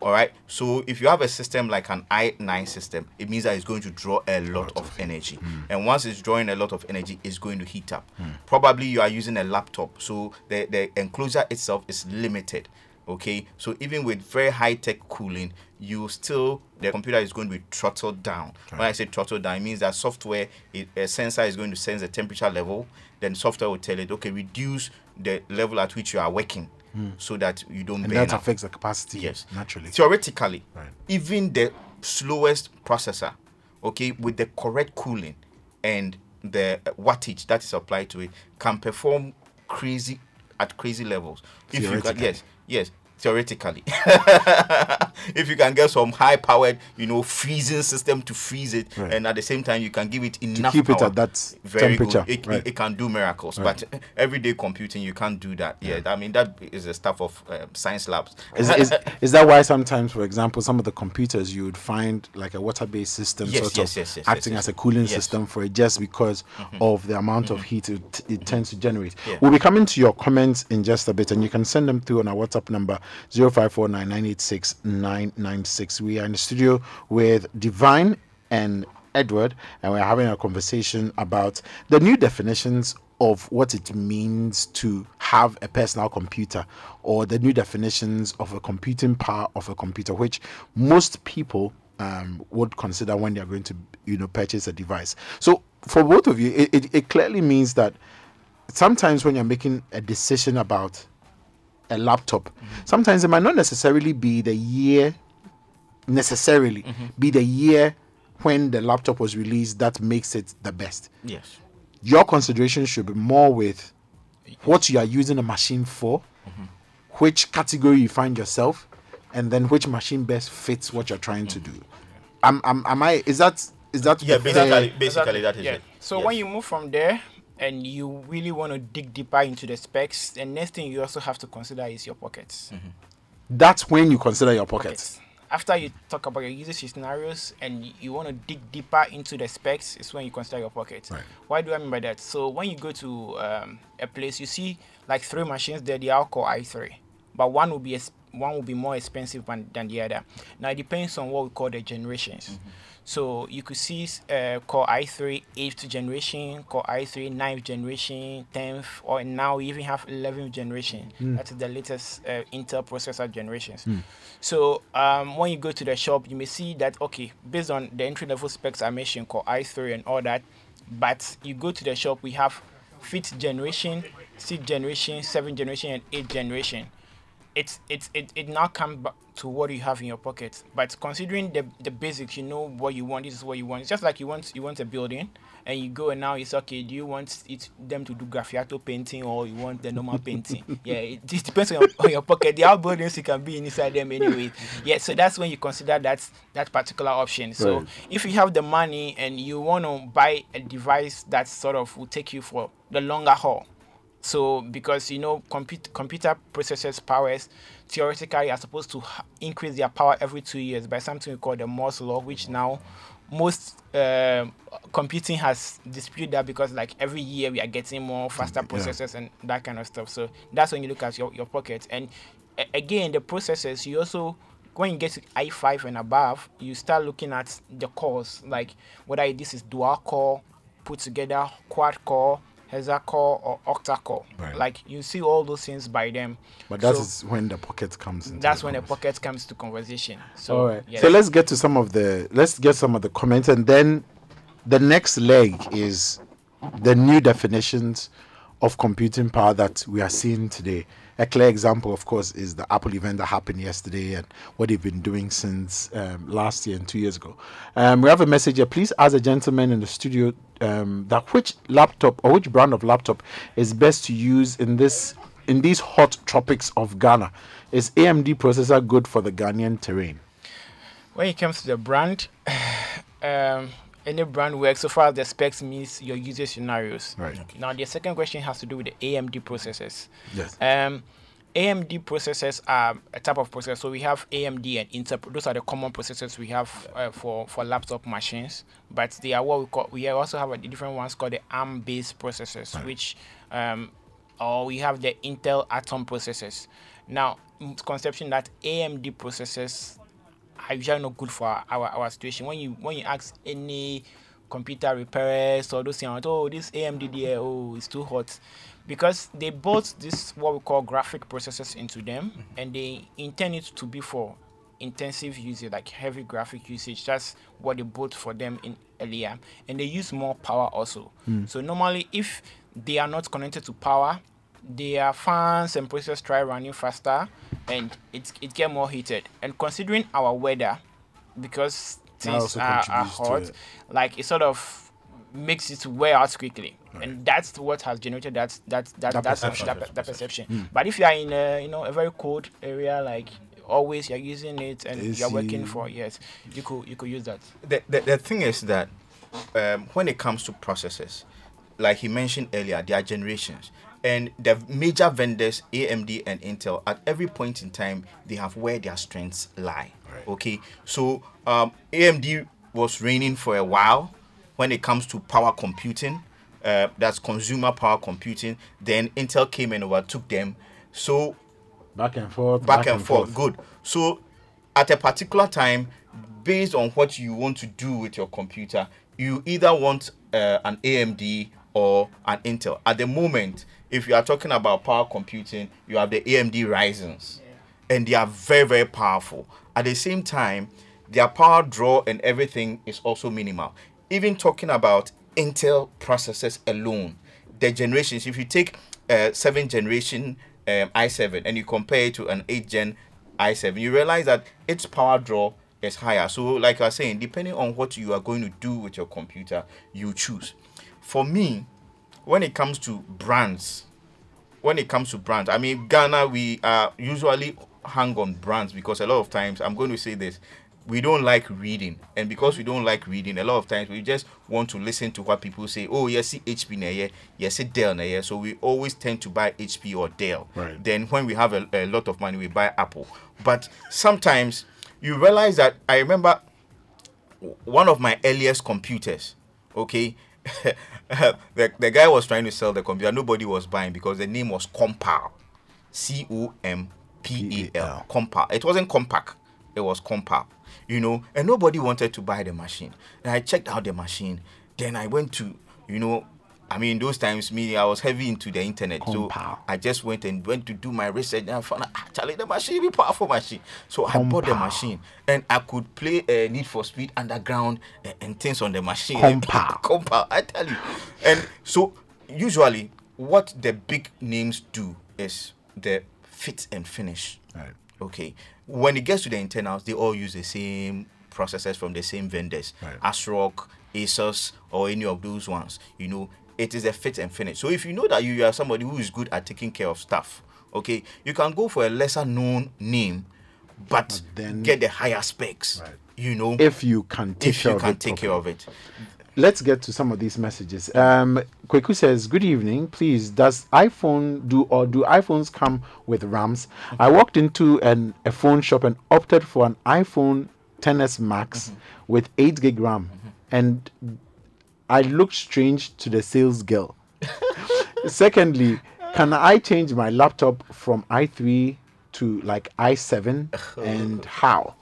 All right. So if you have a system like an i9 system, it means that it's going to draw a lot of energy. And once it's drawing a lot of energy, it's going to heat up. Probably you are using a laptop, so the, the enclosure itself is limited. Okay. So even with very high tech cooling, you still the computer is going to be throttled down. When I say throttled down, it means that software, it, a sensor is going to sense the temperature level. Then software will tell it, okay, reduce the level at which you are working, Hmm. so that you don't And burn that out. affects the capacity Yes. naturally. Theoretically, Right. even the slowest processor, okay, with the correct cooling and the uh, wattage that is applied to it, can perform crazy at crazy levels. If you can, yes, yes, theoretically. [LAUGHS] if you can get some high powered, you know, freezing system to freeze it, Right. and at the same time you can give it enough to keep it at that very temperature, Good. It, right. it, it can do miracles, but [LAUGHS] everyday computing you can't do that. Yeah, I mean that is the stuff of um, science labs. Is, [LAUGHS] is, is that why sometimes, for example, some of the computers you would find like a water-based system Yes, sort yes, of yes, acting as a cooling. Mm-hmm. system for it just because of the amount of heat it, it tends to generate. Yeah. We'll be coming to your comments in just a bit, and you can send them through on our WhatsApp number 0549986996. We are in the studio with Divine and Edward, and we're having a conversation about the new definitions of what it means to have a personal computer or the new definitions of a computing power of a computer, which most people um, would consider when they're going to, you know, purchase a device. So for both of you, it, it, it clearly means that sometimes when you're making a decision about a laptop, sometimes it might not necessarily be the year necessarily mm-hmm. be the year when the laptop was released that makes it the best. Yes. Your consideration should be more with what you are using the machine for, mm-hmm. which category you find yourself, and then which machine best fits what you're trying to mm. do. Am, am, am I? Is that is that Yeah, a basically, basically Exactly, that is yeah. it. So Yes. when you move from there, and you really want to dig deeper into the specs, the next thing you also have to consider is your pockets. That's when you consider your pockets. Pockets. After you talk about your usage scenarios and you want to dig deeper into the specs, is when you consider your pockets. Right. Why do I mean by that? So when you go to um, a place, you see like three machines there. They are called i3, but one will be es- one will be more expensive than, than the other. Now it depends on what we call the generations. So you could see uh, Core i3 8th generation, Core i3 9th generation, 10th, or now we even have 11th generation. That is the latest uh, Intel processor generations. So um, when you go to the shop, you may see that okay, based on the entry level specs I mentioned, Core i3 and all that, but you go to the shop, we have fifth generation, sixth generation, seventh generation, and eighth generation it's it's it, it now comes back to what you have in your pocket. But considering the the basics, you know what you want. This is what you want. It's just like you want you want a building, and you go and now it's okay. Do you want it them to do graffiato painting or you want the normal painting? [LAUGHS] Yeah, it, it depends on your, on your pocket. the are buildings you can be inside them anyway. Yeah, so that's when you consider that that particular option. So Right. if you have the money and you want to buy a device that sort of will take you for the longer haul, so because you know compute, computer processors powers theoretically are supposed to increase their power every two years by something we call the Moore's law, which now most um computing has disputed that because like every year we are getting more faster processors and that kind of stuff. So that's when you look at your, your pocket. And a- again, the processors you also when you get to i5 and above, you start looking at the cores, like whether this is dual core, put together, quad core, hexacore, or octa core. Right. Like you see all those things by them. But that So is when the pocket comes in. that's when the pocket comes to conversation. So All right. yeah, So let's get to some of the let's get some of the comments, and then the next leg is the new definitions of computing power that we are seeing today. A clear example, of course, is the Apple event that happened yesterday and what they've been doing since um, last year and two years ago. Um, we have a message here. Please ask a gentleman in the studio um, that which laptop or which brand of laptop is best to use in this in these hot tropics of Ghana. Is AMD processor good for the Ghanaian terrain? when it comes to the brand, [SIGHS] um, any brand works so far as the specs meets your usage scenarios. Right. Now the second question has to do with the AMD processors. Yes. Um, AMD processors are a type of processor. So we have AMD and Intel. Those are the common processors we have uh, for for laptop machines. But they are what we call. We also have a different ones called the ARM-based processors, which, um, or we have the Intel Atom processors. Now, conception that AMD processors are usually not good for our, our, our situation. When you when you ask any computer repairers or those things, oh this AMD there, oh it's too hot, because they bought this what we call graphic processors into them, and they intend it to be for intensive usage, like heavy graphic usage. That's what they bought for them in earlier, and they use more power also. So normally, if they are not connected to power, their fans and processors try running faster and it it get more heated. And considering our weather, because things are, are hot, like it sort of makes it wear out quickly. And that's what has generated that that that That that, perception. that, that perception. But if you are in a you know a very cold area like always you're using it and you're working AC. for yes you could you could use that the, the, the thing is that um, when it comes to processors, like he mentioned earlier, there are generations. And the major vendors, AMD and Intel, at every point in time, they have where their strengths lie. Okay, so um, AMD was reigning for a while when it comes to power computing. Uh, that's consumer power computing. Then Intel came and overtook them. So Back and forth. back, and, forth. Good. So, at a particular time, based on what you want to do with your computer, you either want uh, an AMD or an Intel. At the moment, if you are talking about power computing, you have the AMD Ryzen's, and they are very, very powerful. At the same time, their power draw and everything is also minimal. Even talking about Intel processors alone, the generations, if you take uh, 7th generation um, i7 and you compare it to an 8 gen i7, you realize that its power draw is higher. So, like I was saying, depending on what you are going to do with your computer, you choose. For me, when it comes to brands, when it comes to brands, I mean, Ghana, we uh, usually hang on brands because a lot of times, I'm going to say this, we don't like reading, and because we don't like reading, a lot of times we just want to listen to what people say. Oh, yes, see HP na yeah, yes, see Dell na yeah. So we always tend to buy HP or Dell. Right. Then when we have a, a lot of money, we buy Apple. But sometimes you realize that I remember one of my earliest computers, okay, [LAUGHS] the, the guy was trying to sell the computer. Nobody was buying because the name was Compal. C O M P A L. Compal. It wasn't Compaq. It was Compal. You know, and nobody wanted to buy the machine. And I checked out the machine. Then I went to, you know, I mean, those times, me, I was heavy into the internet. So I just went and went to do my research and I found out, actually, the machine be powerful machine. So I bought the machine and I could play uh, Need for Speed Underground and, and things on the machine. Compal. [LAUGHS] Compal, I tell you. And so usually, what the big names do is the fit and finish. Right. Okay. When it gets to the internals, they all use the same processors from the same vendors. Right. ASRock, Asus, or any of those ones. You know, it is a fit and finish. So if you know that you are somebody who is good at taking care of stuff, okay, you can go for a lesser known name, but, then- get the higher specs. Right. You know, If you can take if care you of can it take care of it. Let's get to some of these messages. Um, Kweku says, "Good evening. Please, does iPhone do or do iPhones come with RAMs? I walked into an a phone shop and opted for an iPhone 10s Max with 8 gig RAM, and I looked strange to the sales girl. [LAUGHS] Secondly, can I change my laptop from i3 to like i7, and how?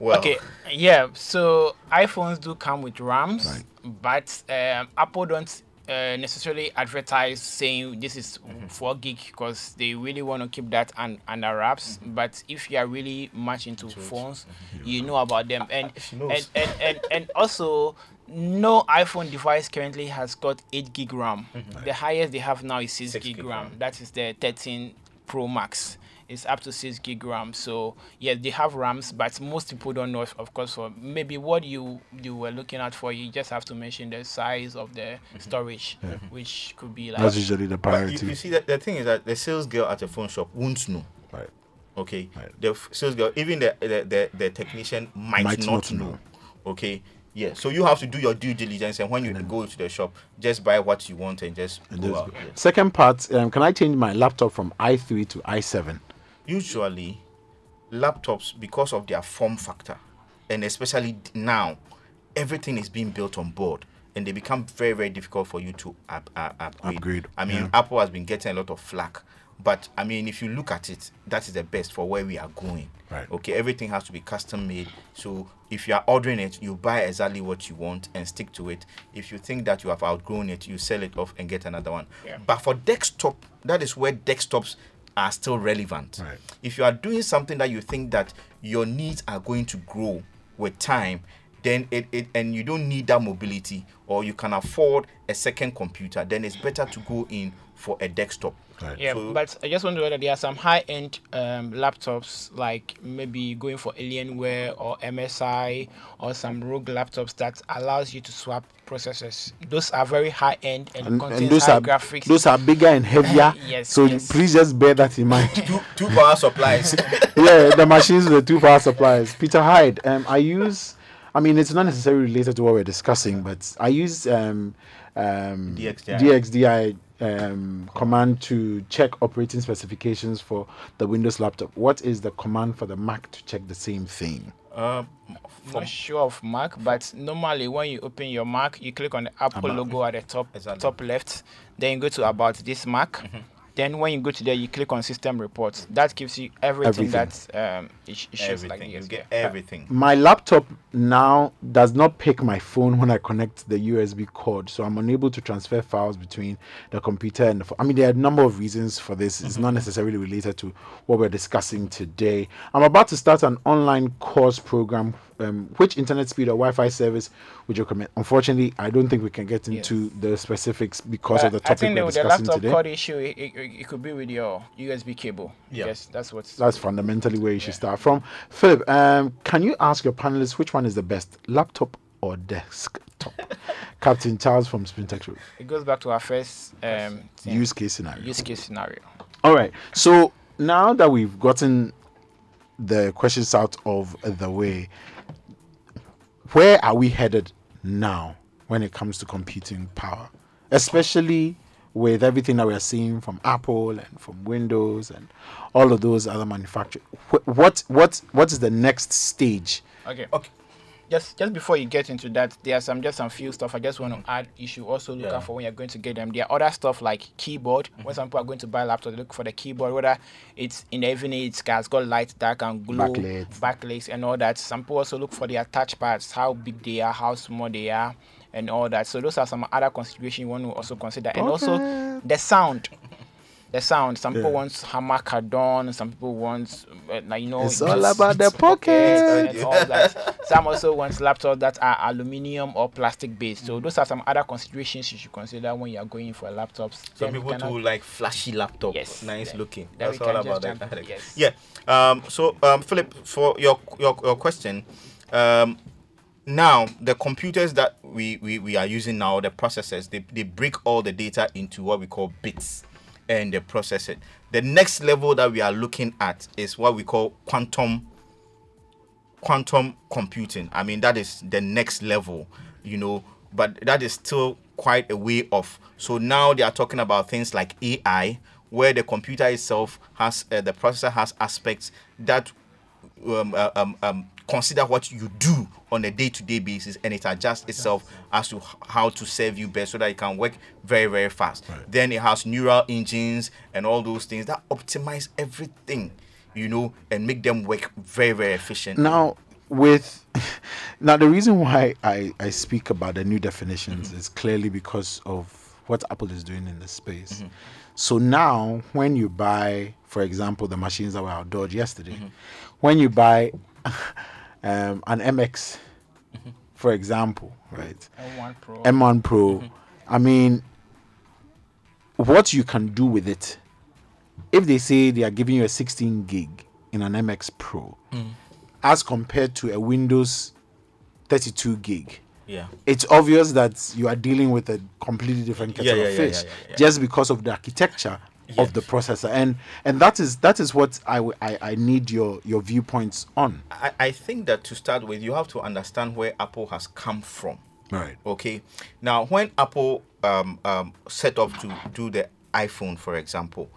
Well, Okay, yeah. So iPhones do come with RAMs, but um, Apple don't uh, necessarily advertise saying this is four gig because they really want to keep that un- under wraps. But if you are really much into phones, you know about them, [LAUGHS] and and, and, and and also. No iPhone device currently has got 8 gig RAM. The highest they have now is 6, Six gig, RAM. RAM. That is the 13 Pro Max. It's up to 6 gig RAM. So, yeah, they have RAMs, but most people don't know, of course, for maybe what you you were looking at for, you just have to mention the size of the storage, which could be like. That's usually the but you, priority. you see that the thing is that the sales girl at a phone shop won't know. right. Okay, Right. the sales girl, even the the, the, the technician might, Might not, not know. know. Okay, yeah. So you have to do your due diligence, and when you go to the shop, just buy what you want and just And go just out. go- Yeah. Second part, um, can I change my laptop from i3 to i7? Usually, laptops because of their form factor, and especially now, everything is being built on board. And they become very, very difficult for you to up, uh, upgrade. Upgrade, I mean, yeah. Apple has been getting a lot of flack, but I mean, if you look at it, that is the best for where we are going. Right. Okay, everything has to be custom made. So if you are ordering it, you buy exactly what you want and stick to it. If you think that you have outgrown it, you sell it off and get another one. Yeah. But for desktop, that is where desktops are still relevant. Right. If you are doing something that you think that your needs are going to grow with time, then it, it and you don't need that mobility or you can afford a second computer, then it's better to go in for a desktop. Right. Yeah, So- but I just wonder whether there are some high-end um, laptops, like maybe going for Alienware or MSI or some ROG laptops that allows you to swap processors. Those are very high-end and, And, contains and those high are graphics. those are bigger and heavier. [LAUGHS] Yes, So yes. please just bear that in mind. Two, two power supplies. [LAUGHS] yeah, the machines with the two power supplies. Peter Hyde. Um, I use. I mean, it's not necessarily related to what we're discussing, but I use um, um, DXDI. DXDI um, command to check operating specifications for the Windows laptop. What is the command for the Mac to check the same thing? um, not sure of Mac, but normally when you open your Mac, you click on the Apple logo at the top Exactly. top left, then you go to about this Mac. Then when you go to there, you click on System Reports. That gives you everything, Everything. that um, it, sh- it shows like everything. this. you get yeah. everything. My laptop now does not pick my phone when I connect the USB cord, so I'm unable to transfer files between the computer and the phone. I mean, there are a number of reasons for this. It's not necessarily related to what we're discussing today. I'm about to start an online course program. Um, which internet speed or Wi-Fi service would you recommend? Unfortunately, I don't think we can get into the specifics because of the But I topic think we're the, the discussing laptop today. cord issue, it, it, it could be with your USB cable. Yeah. Yes, that's what's. That's fundamentally where you should start from. Philip, um, can you ask your panelists which one is the best, laptop or desktop? [LAUGHS] Captain Charles from Spintex Road. it goes back to our first um, Use case scenario. use case scenario. All right. So now that we've gotten the questions out of the way, where are we headed now when it comes to computing power, especially with everything that we are seeing from Apple and from Windows and all of those other manufacturers? Wh- What what what is the next stage? Okay. Okay. Just just before you get into that, there are some just some few stuff I just want to add. You should also look Yeah. out for when you're going to get them. There are other stuff like keyboard. Mm-hmm. When some people are going to buy a laptop, they look for the keyboard. Whether it's in the evening, it's has got light that can glow, Backlit. backlinks and all that. Some people also look for their touch pads, how big they are, how small they are, and all that. So those are some other considerations you want to also consider, and also the sound. The sound. Some people Yeah. want Harman Kardon. Some people want, uh, you know, It's all about the pocket. and all that. Some also want laptops that are aluminium or plastic based. So those are some other considerations you should consider when you are going for laptops. Some Then people cannot- too like flashy laptops, Yes, nice then- looking. then That's all about that. yes. Yeah. Um. So, um, Philip, for your your, your question, um, now the computers that we, we we are using now, the processors, they they break all the data into what we call bits, and they process it. The next level that we are looking at is what we call quantum quantum computing. I mean, that is the next level, you know, but that is still quite a way off. So now they are talking about things like AI, where the computer itself has uh, the processor has aspects that um, uh, um, um, consider what you do on a day-to-day basis and it adjusts itself as to how to serve you best so that it can work very very fast. Then it has neural engines and all those things that optimize everything you know and make them work very very efficient now with [LAUGHS] now the reason why I, I speak about the new definitions mm-hmm. is clearly because of what Apple is doing in the space. Mm-hmm. So now when you buy, for example, the machines that were outdoors yesterday, mm-hmm. when you buy [LAUGHS] um, an MX, for example, right? M1 Pro. M1 Pro, I mean, what you can do with it, if they say they are giving you a 16 gig in an MX Pro, as compared to a Windows 32 gig, yeah it's obvious that you are dealing with a completely different kettle Yeah, yeah, of fish yeah. just because of the architecture of the processor. And and that is that is what I, I, I need your your viewpoints on. I, I think that to start with you have to understand where apple has come from. Right. Okay. Now, when Apple um, um, set up to do the iPhone, for example,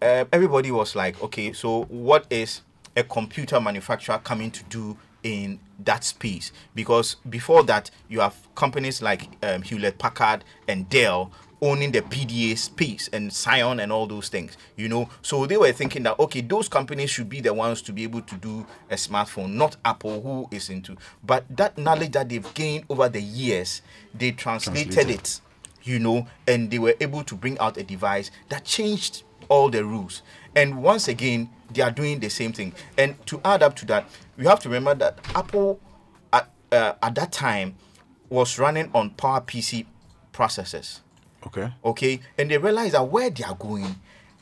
uh, everybody was like, okay, so what is a computer manufacturer coming to do in that space? Because before that, you have companies like um, Hewlett Packard and Dell owning the PDA space and Psion and all those things, you know. So they were thinking that okay, those companies should be the ones to be able to do a smartphone, not Apple, who is into. But that knowledge that they've gained over the years, they translated, Translated. it, you know, and they were able to bring out a device that changed all the rules. And once again, they are doing the same thing. And to add up to that, we have to remember that Apple at, uh, at that time was running on PowerPC processors okay okay and they realized that where they are going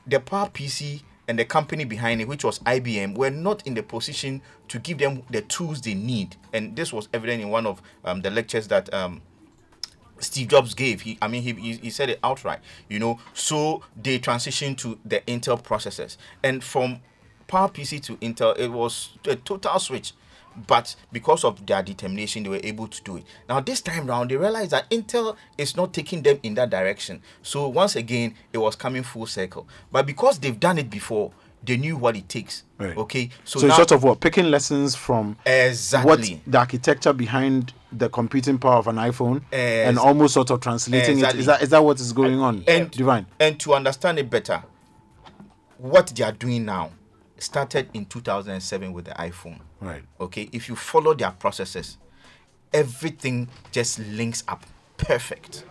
the power pc and the company behind it which was ibm were not in the position to give them the tools they need and this was evident in one of um, the lectures that um, Steve Jobs gave. He, I mean, he, he, he said it outright. You know, so they transitioned to the Intel processors, and from PowerPC to Intel, it was a total switch. But because of their determination, they were able to do it. Now this time round, they realized that Intel is not taking them in that direction. So once again, it was coming full circle. But because they've done it before, they knew what it takes. Right. Okay, so, so, now, sort of what picking lessons from exactly what the architecture behind the computing power of an iphone and almost sort of translating Exactly. it is that is that what is going on and divine and to understand it better what they are doing now started in 2007 with the iphone right okay if you follow their processes everything just links up perfect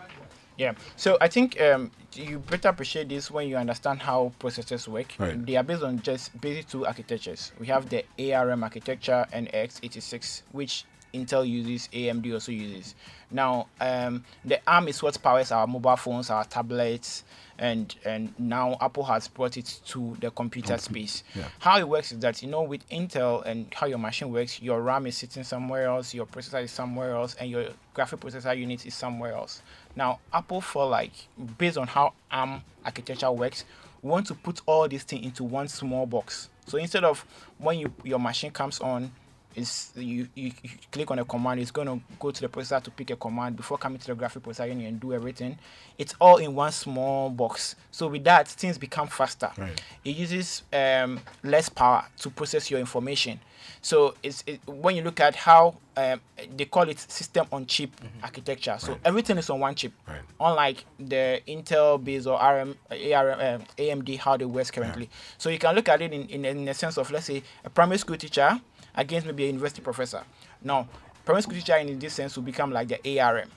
Yeah. So I think um, you better appreciate this when you understand how processors work. Right. They are based on just basic two architectures. We have the ARM architecture and x86, which Intel uses, AMD also uses. Now, um, the ARM is what powers our mobile phones, our tablets, and and now Apple has brought it to the computer space. yeah. How it works is that you know with Intel and how your machine works, your RAM is sitting somewhere else, your processor is somewhere else, and your graphic processor unit is somewhere else. Now, Apple for like based on how ARM architecture works, want to put all these things into one small box. So instead of when you your machine comes on, It's you, you, you click on a command, it's going to go to the processor to pick a command before coming to the graphic processor and do everything. It's all in one small box. So with that, things become faster. Right. It uses um, less power to process your information. So it's it, when you look at how um, they call it system on chip architecture. So everything is on one chip, Right. unlike the Intel based or RM, ARM, um, AMD how they work currently. So you can look at it in, in, in a sense of let's say a primary school teacher against maybe a university professor. Now, primary school teacher in this sense will become like the ARM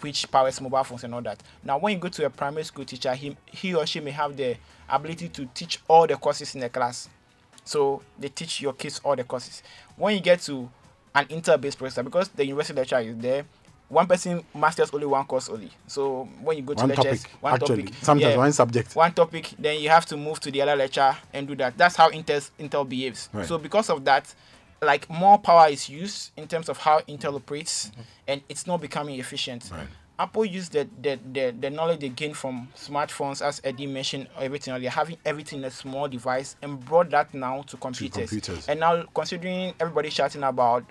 which powers mobile phones and all that. Now, when you go to a primary school teacher, he, he or she may have the ability to teach all the courses in the class. So they teach your kids all the courses. When you get to an Intel-based professor, because the university lecturer is there, one person masters only one course only. So when you go to One lectures, topic, one actually. topic, Sometimes yeah, one subject. one topic, then you have to move to the other lecture and do that. That's how Intel Intel behaves. Right. So because of that, like more power is used in terms of how Intel operates, mm-hmm. and it's not becoming efficient. Apple used the, the, the, the knowledge they gained from smartphones, as Eddie mentioned, everything earlier, having everything in a small device, and brought that now to computers. computers. And now, considering everybody shouting about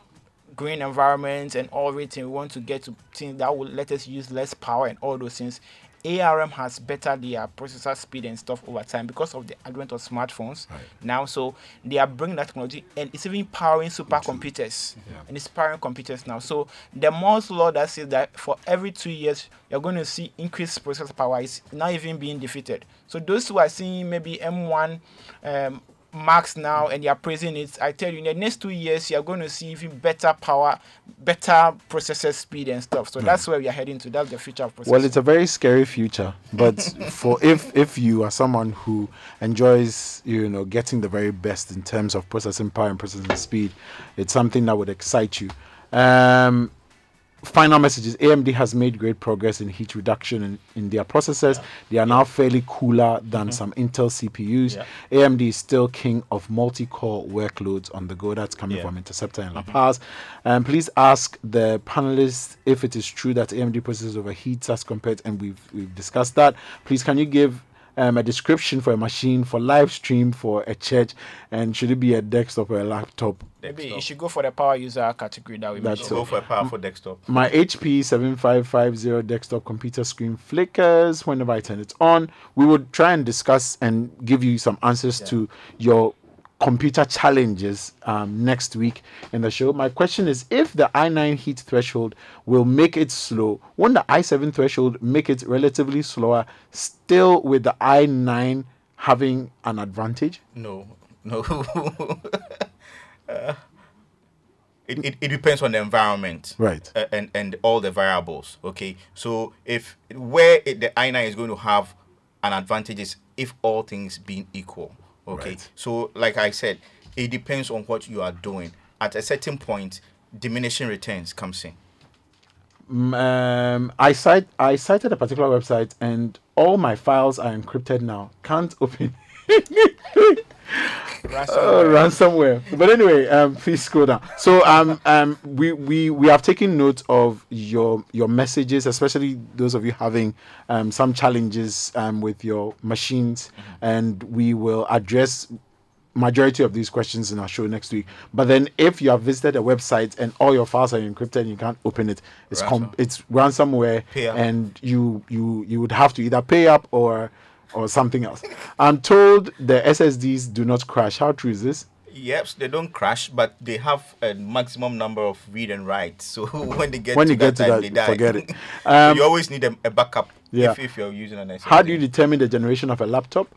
green environment and all everything, we want to get to things that will let us use less power and all those things. ARM has bettered their processor speed and stuff over time because of the advent of smartphones now. So they are bringing that technology and it's even powering supercomputers and it's powering computers now. So the Moore's law that says that for every two years you're going to see increased processor power is now even being defeated. So those who are seeing maybe M1 um, marks now and are praising it, I tell you, in the next two years, you are going to see even better power, better processor speed and stuff. So that's where we are heading to. That's the future of processors. Well, it's a very scary future, but [LAUGHS] for if if you are someone who enjoys you know getting the very best in terms of processing power and processing speed, it's something that would excite you. Um, final messages AMD has made great progress in heat reduction in, in their processors. They are now fairly cooler than some Intel CPUs. AMD is still king of multi core workloads on the go. That's coming Yeah. from Interceptor and La Paz. Um, please ask the panelists if it is true that AMD processors overheats as compared, and we've, we've discussed that. Please, can you give um, a description for a machine, for live stream, for a church, and should it be a desktop or a laptop? Maybe you should go for the power user category that we That's mentioned. Go for a powerful desktop. My HP 7550 desktop computer screen flickers whenever I turn it on. We would try and discuss and give you some answers to your computer challenges um, next week in the show. My question is if the i9 heat threshold will make it slow, won't the i7 threshold make it relatively slower, still with the i9 having an advantage? No, [LAUGHS] no. Uh, it, it, it depends on the environment, Right. uh, and and all the variables. Okay, so if where it, the i9 is going to have an advantage is if all things being equal. Okay, Right. so like I said, it depends on what you are doing. At a certain point, diminishing returns comes in. um, I cite I cited a particular website and all my files are encrypted now. Can't open [LAUGHS] uh, ransomware. But anyway, um, please scroll down. So um, um, we, we we have taken note of your your messages, especially those of you having um, some challenges um, with your machines, and we will address majority of these questions in our show next week. But then, if you have visited a website and all your files are encrypted and you can't open it, it's com- it's ransomware, and you you you would have to either pay up or or something else. I'm told the SSDs do not crash. How true is this? Yes, they don't crash, but they have a maximum number of read and write. So [LAUGHS] when they get When to you that get to time, that, they die. forget it. So [LAUGHS] Um, you always need a, a backup Yeah. if, if you're using an SSD. How do you determine the generation of a laptop?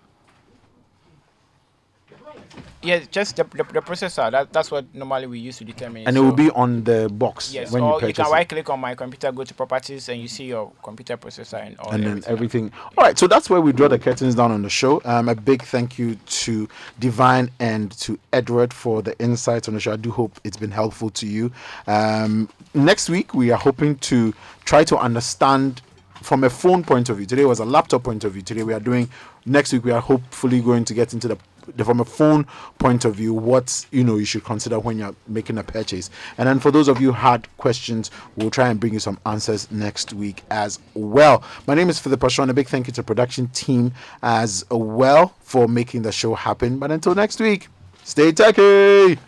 Yeah, just the, the, the processor. That, that's what normally we use to determine. And it will be on the box yes. when you or you, purchase can right click on my computer, go to properties, and you see your computer processor and all. and then everything. everything. All right, so that's where we draw the curtains down on the show. Um, a big thank you to Divine and to Edward for the insights on the show. I do hope it's been helpful to you. Um, next week we are hoping to try to understand from a phone point of view. Today was a laptop point of view. Today we are doing. Next week we are hopefully going to get into the- from a phone point of view what you know you should consider when you're making a purchase. And then for those of you who had questions we'll try and bring you some answers next week as well. My name is philip Ashon. a big thank you to production team as well for making the show happen. But until next week stay techy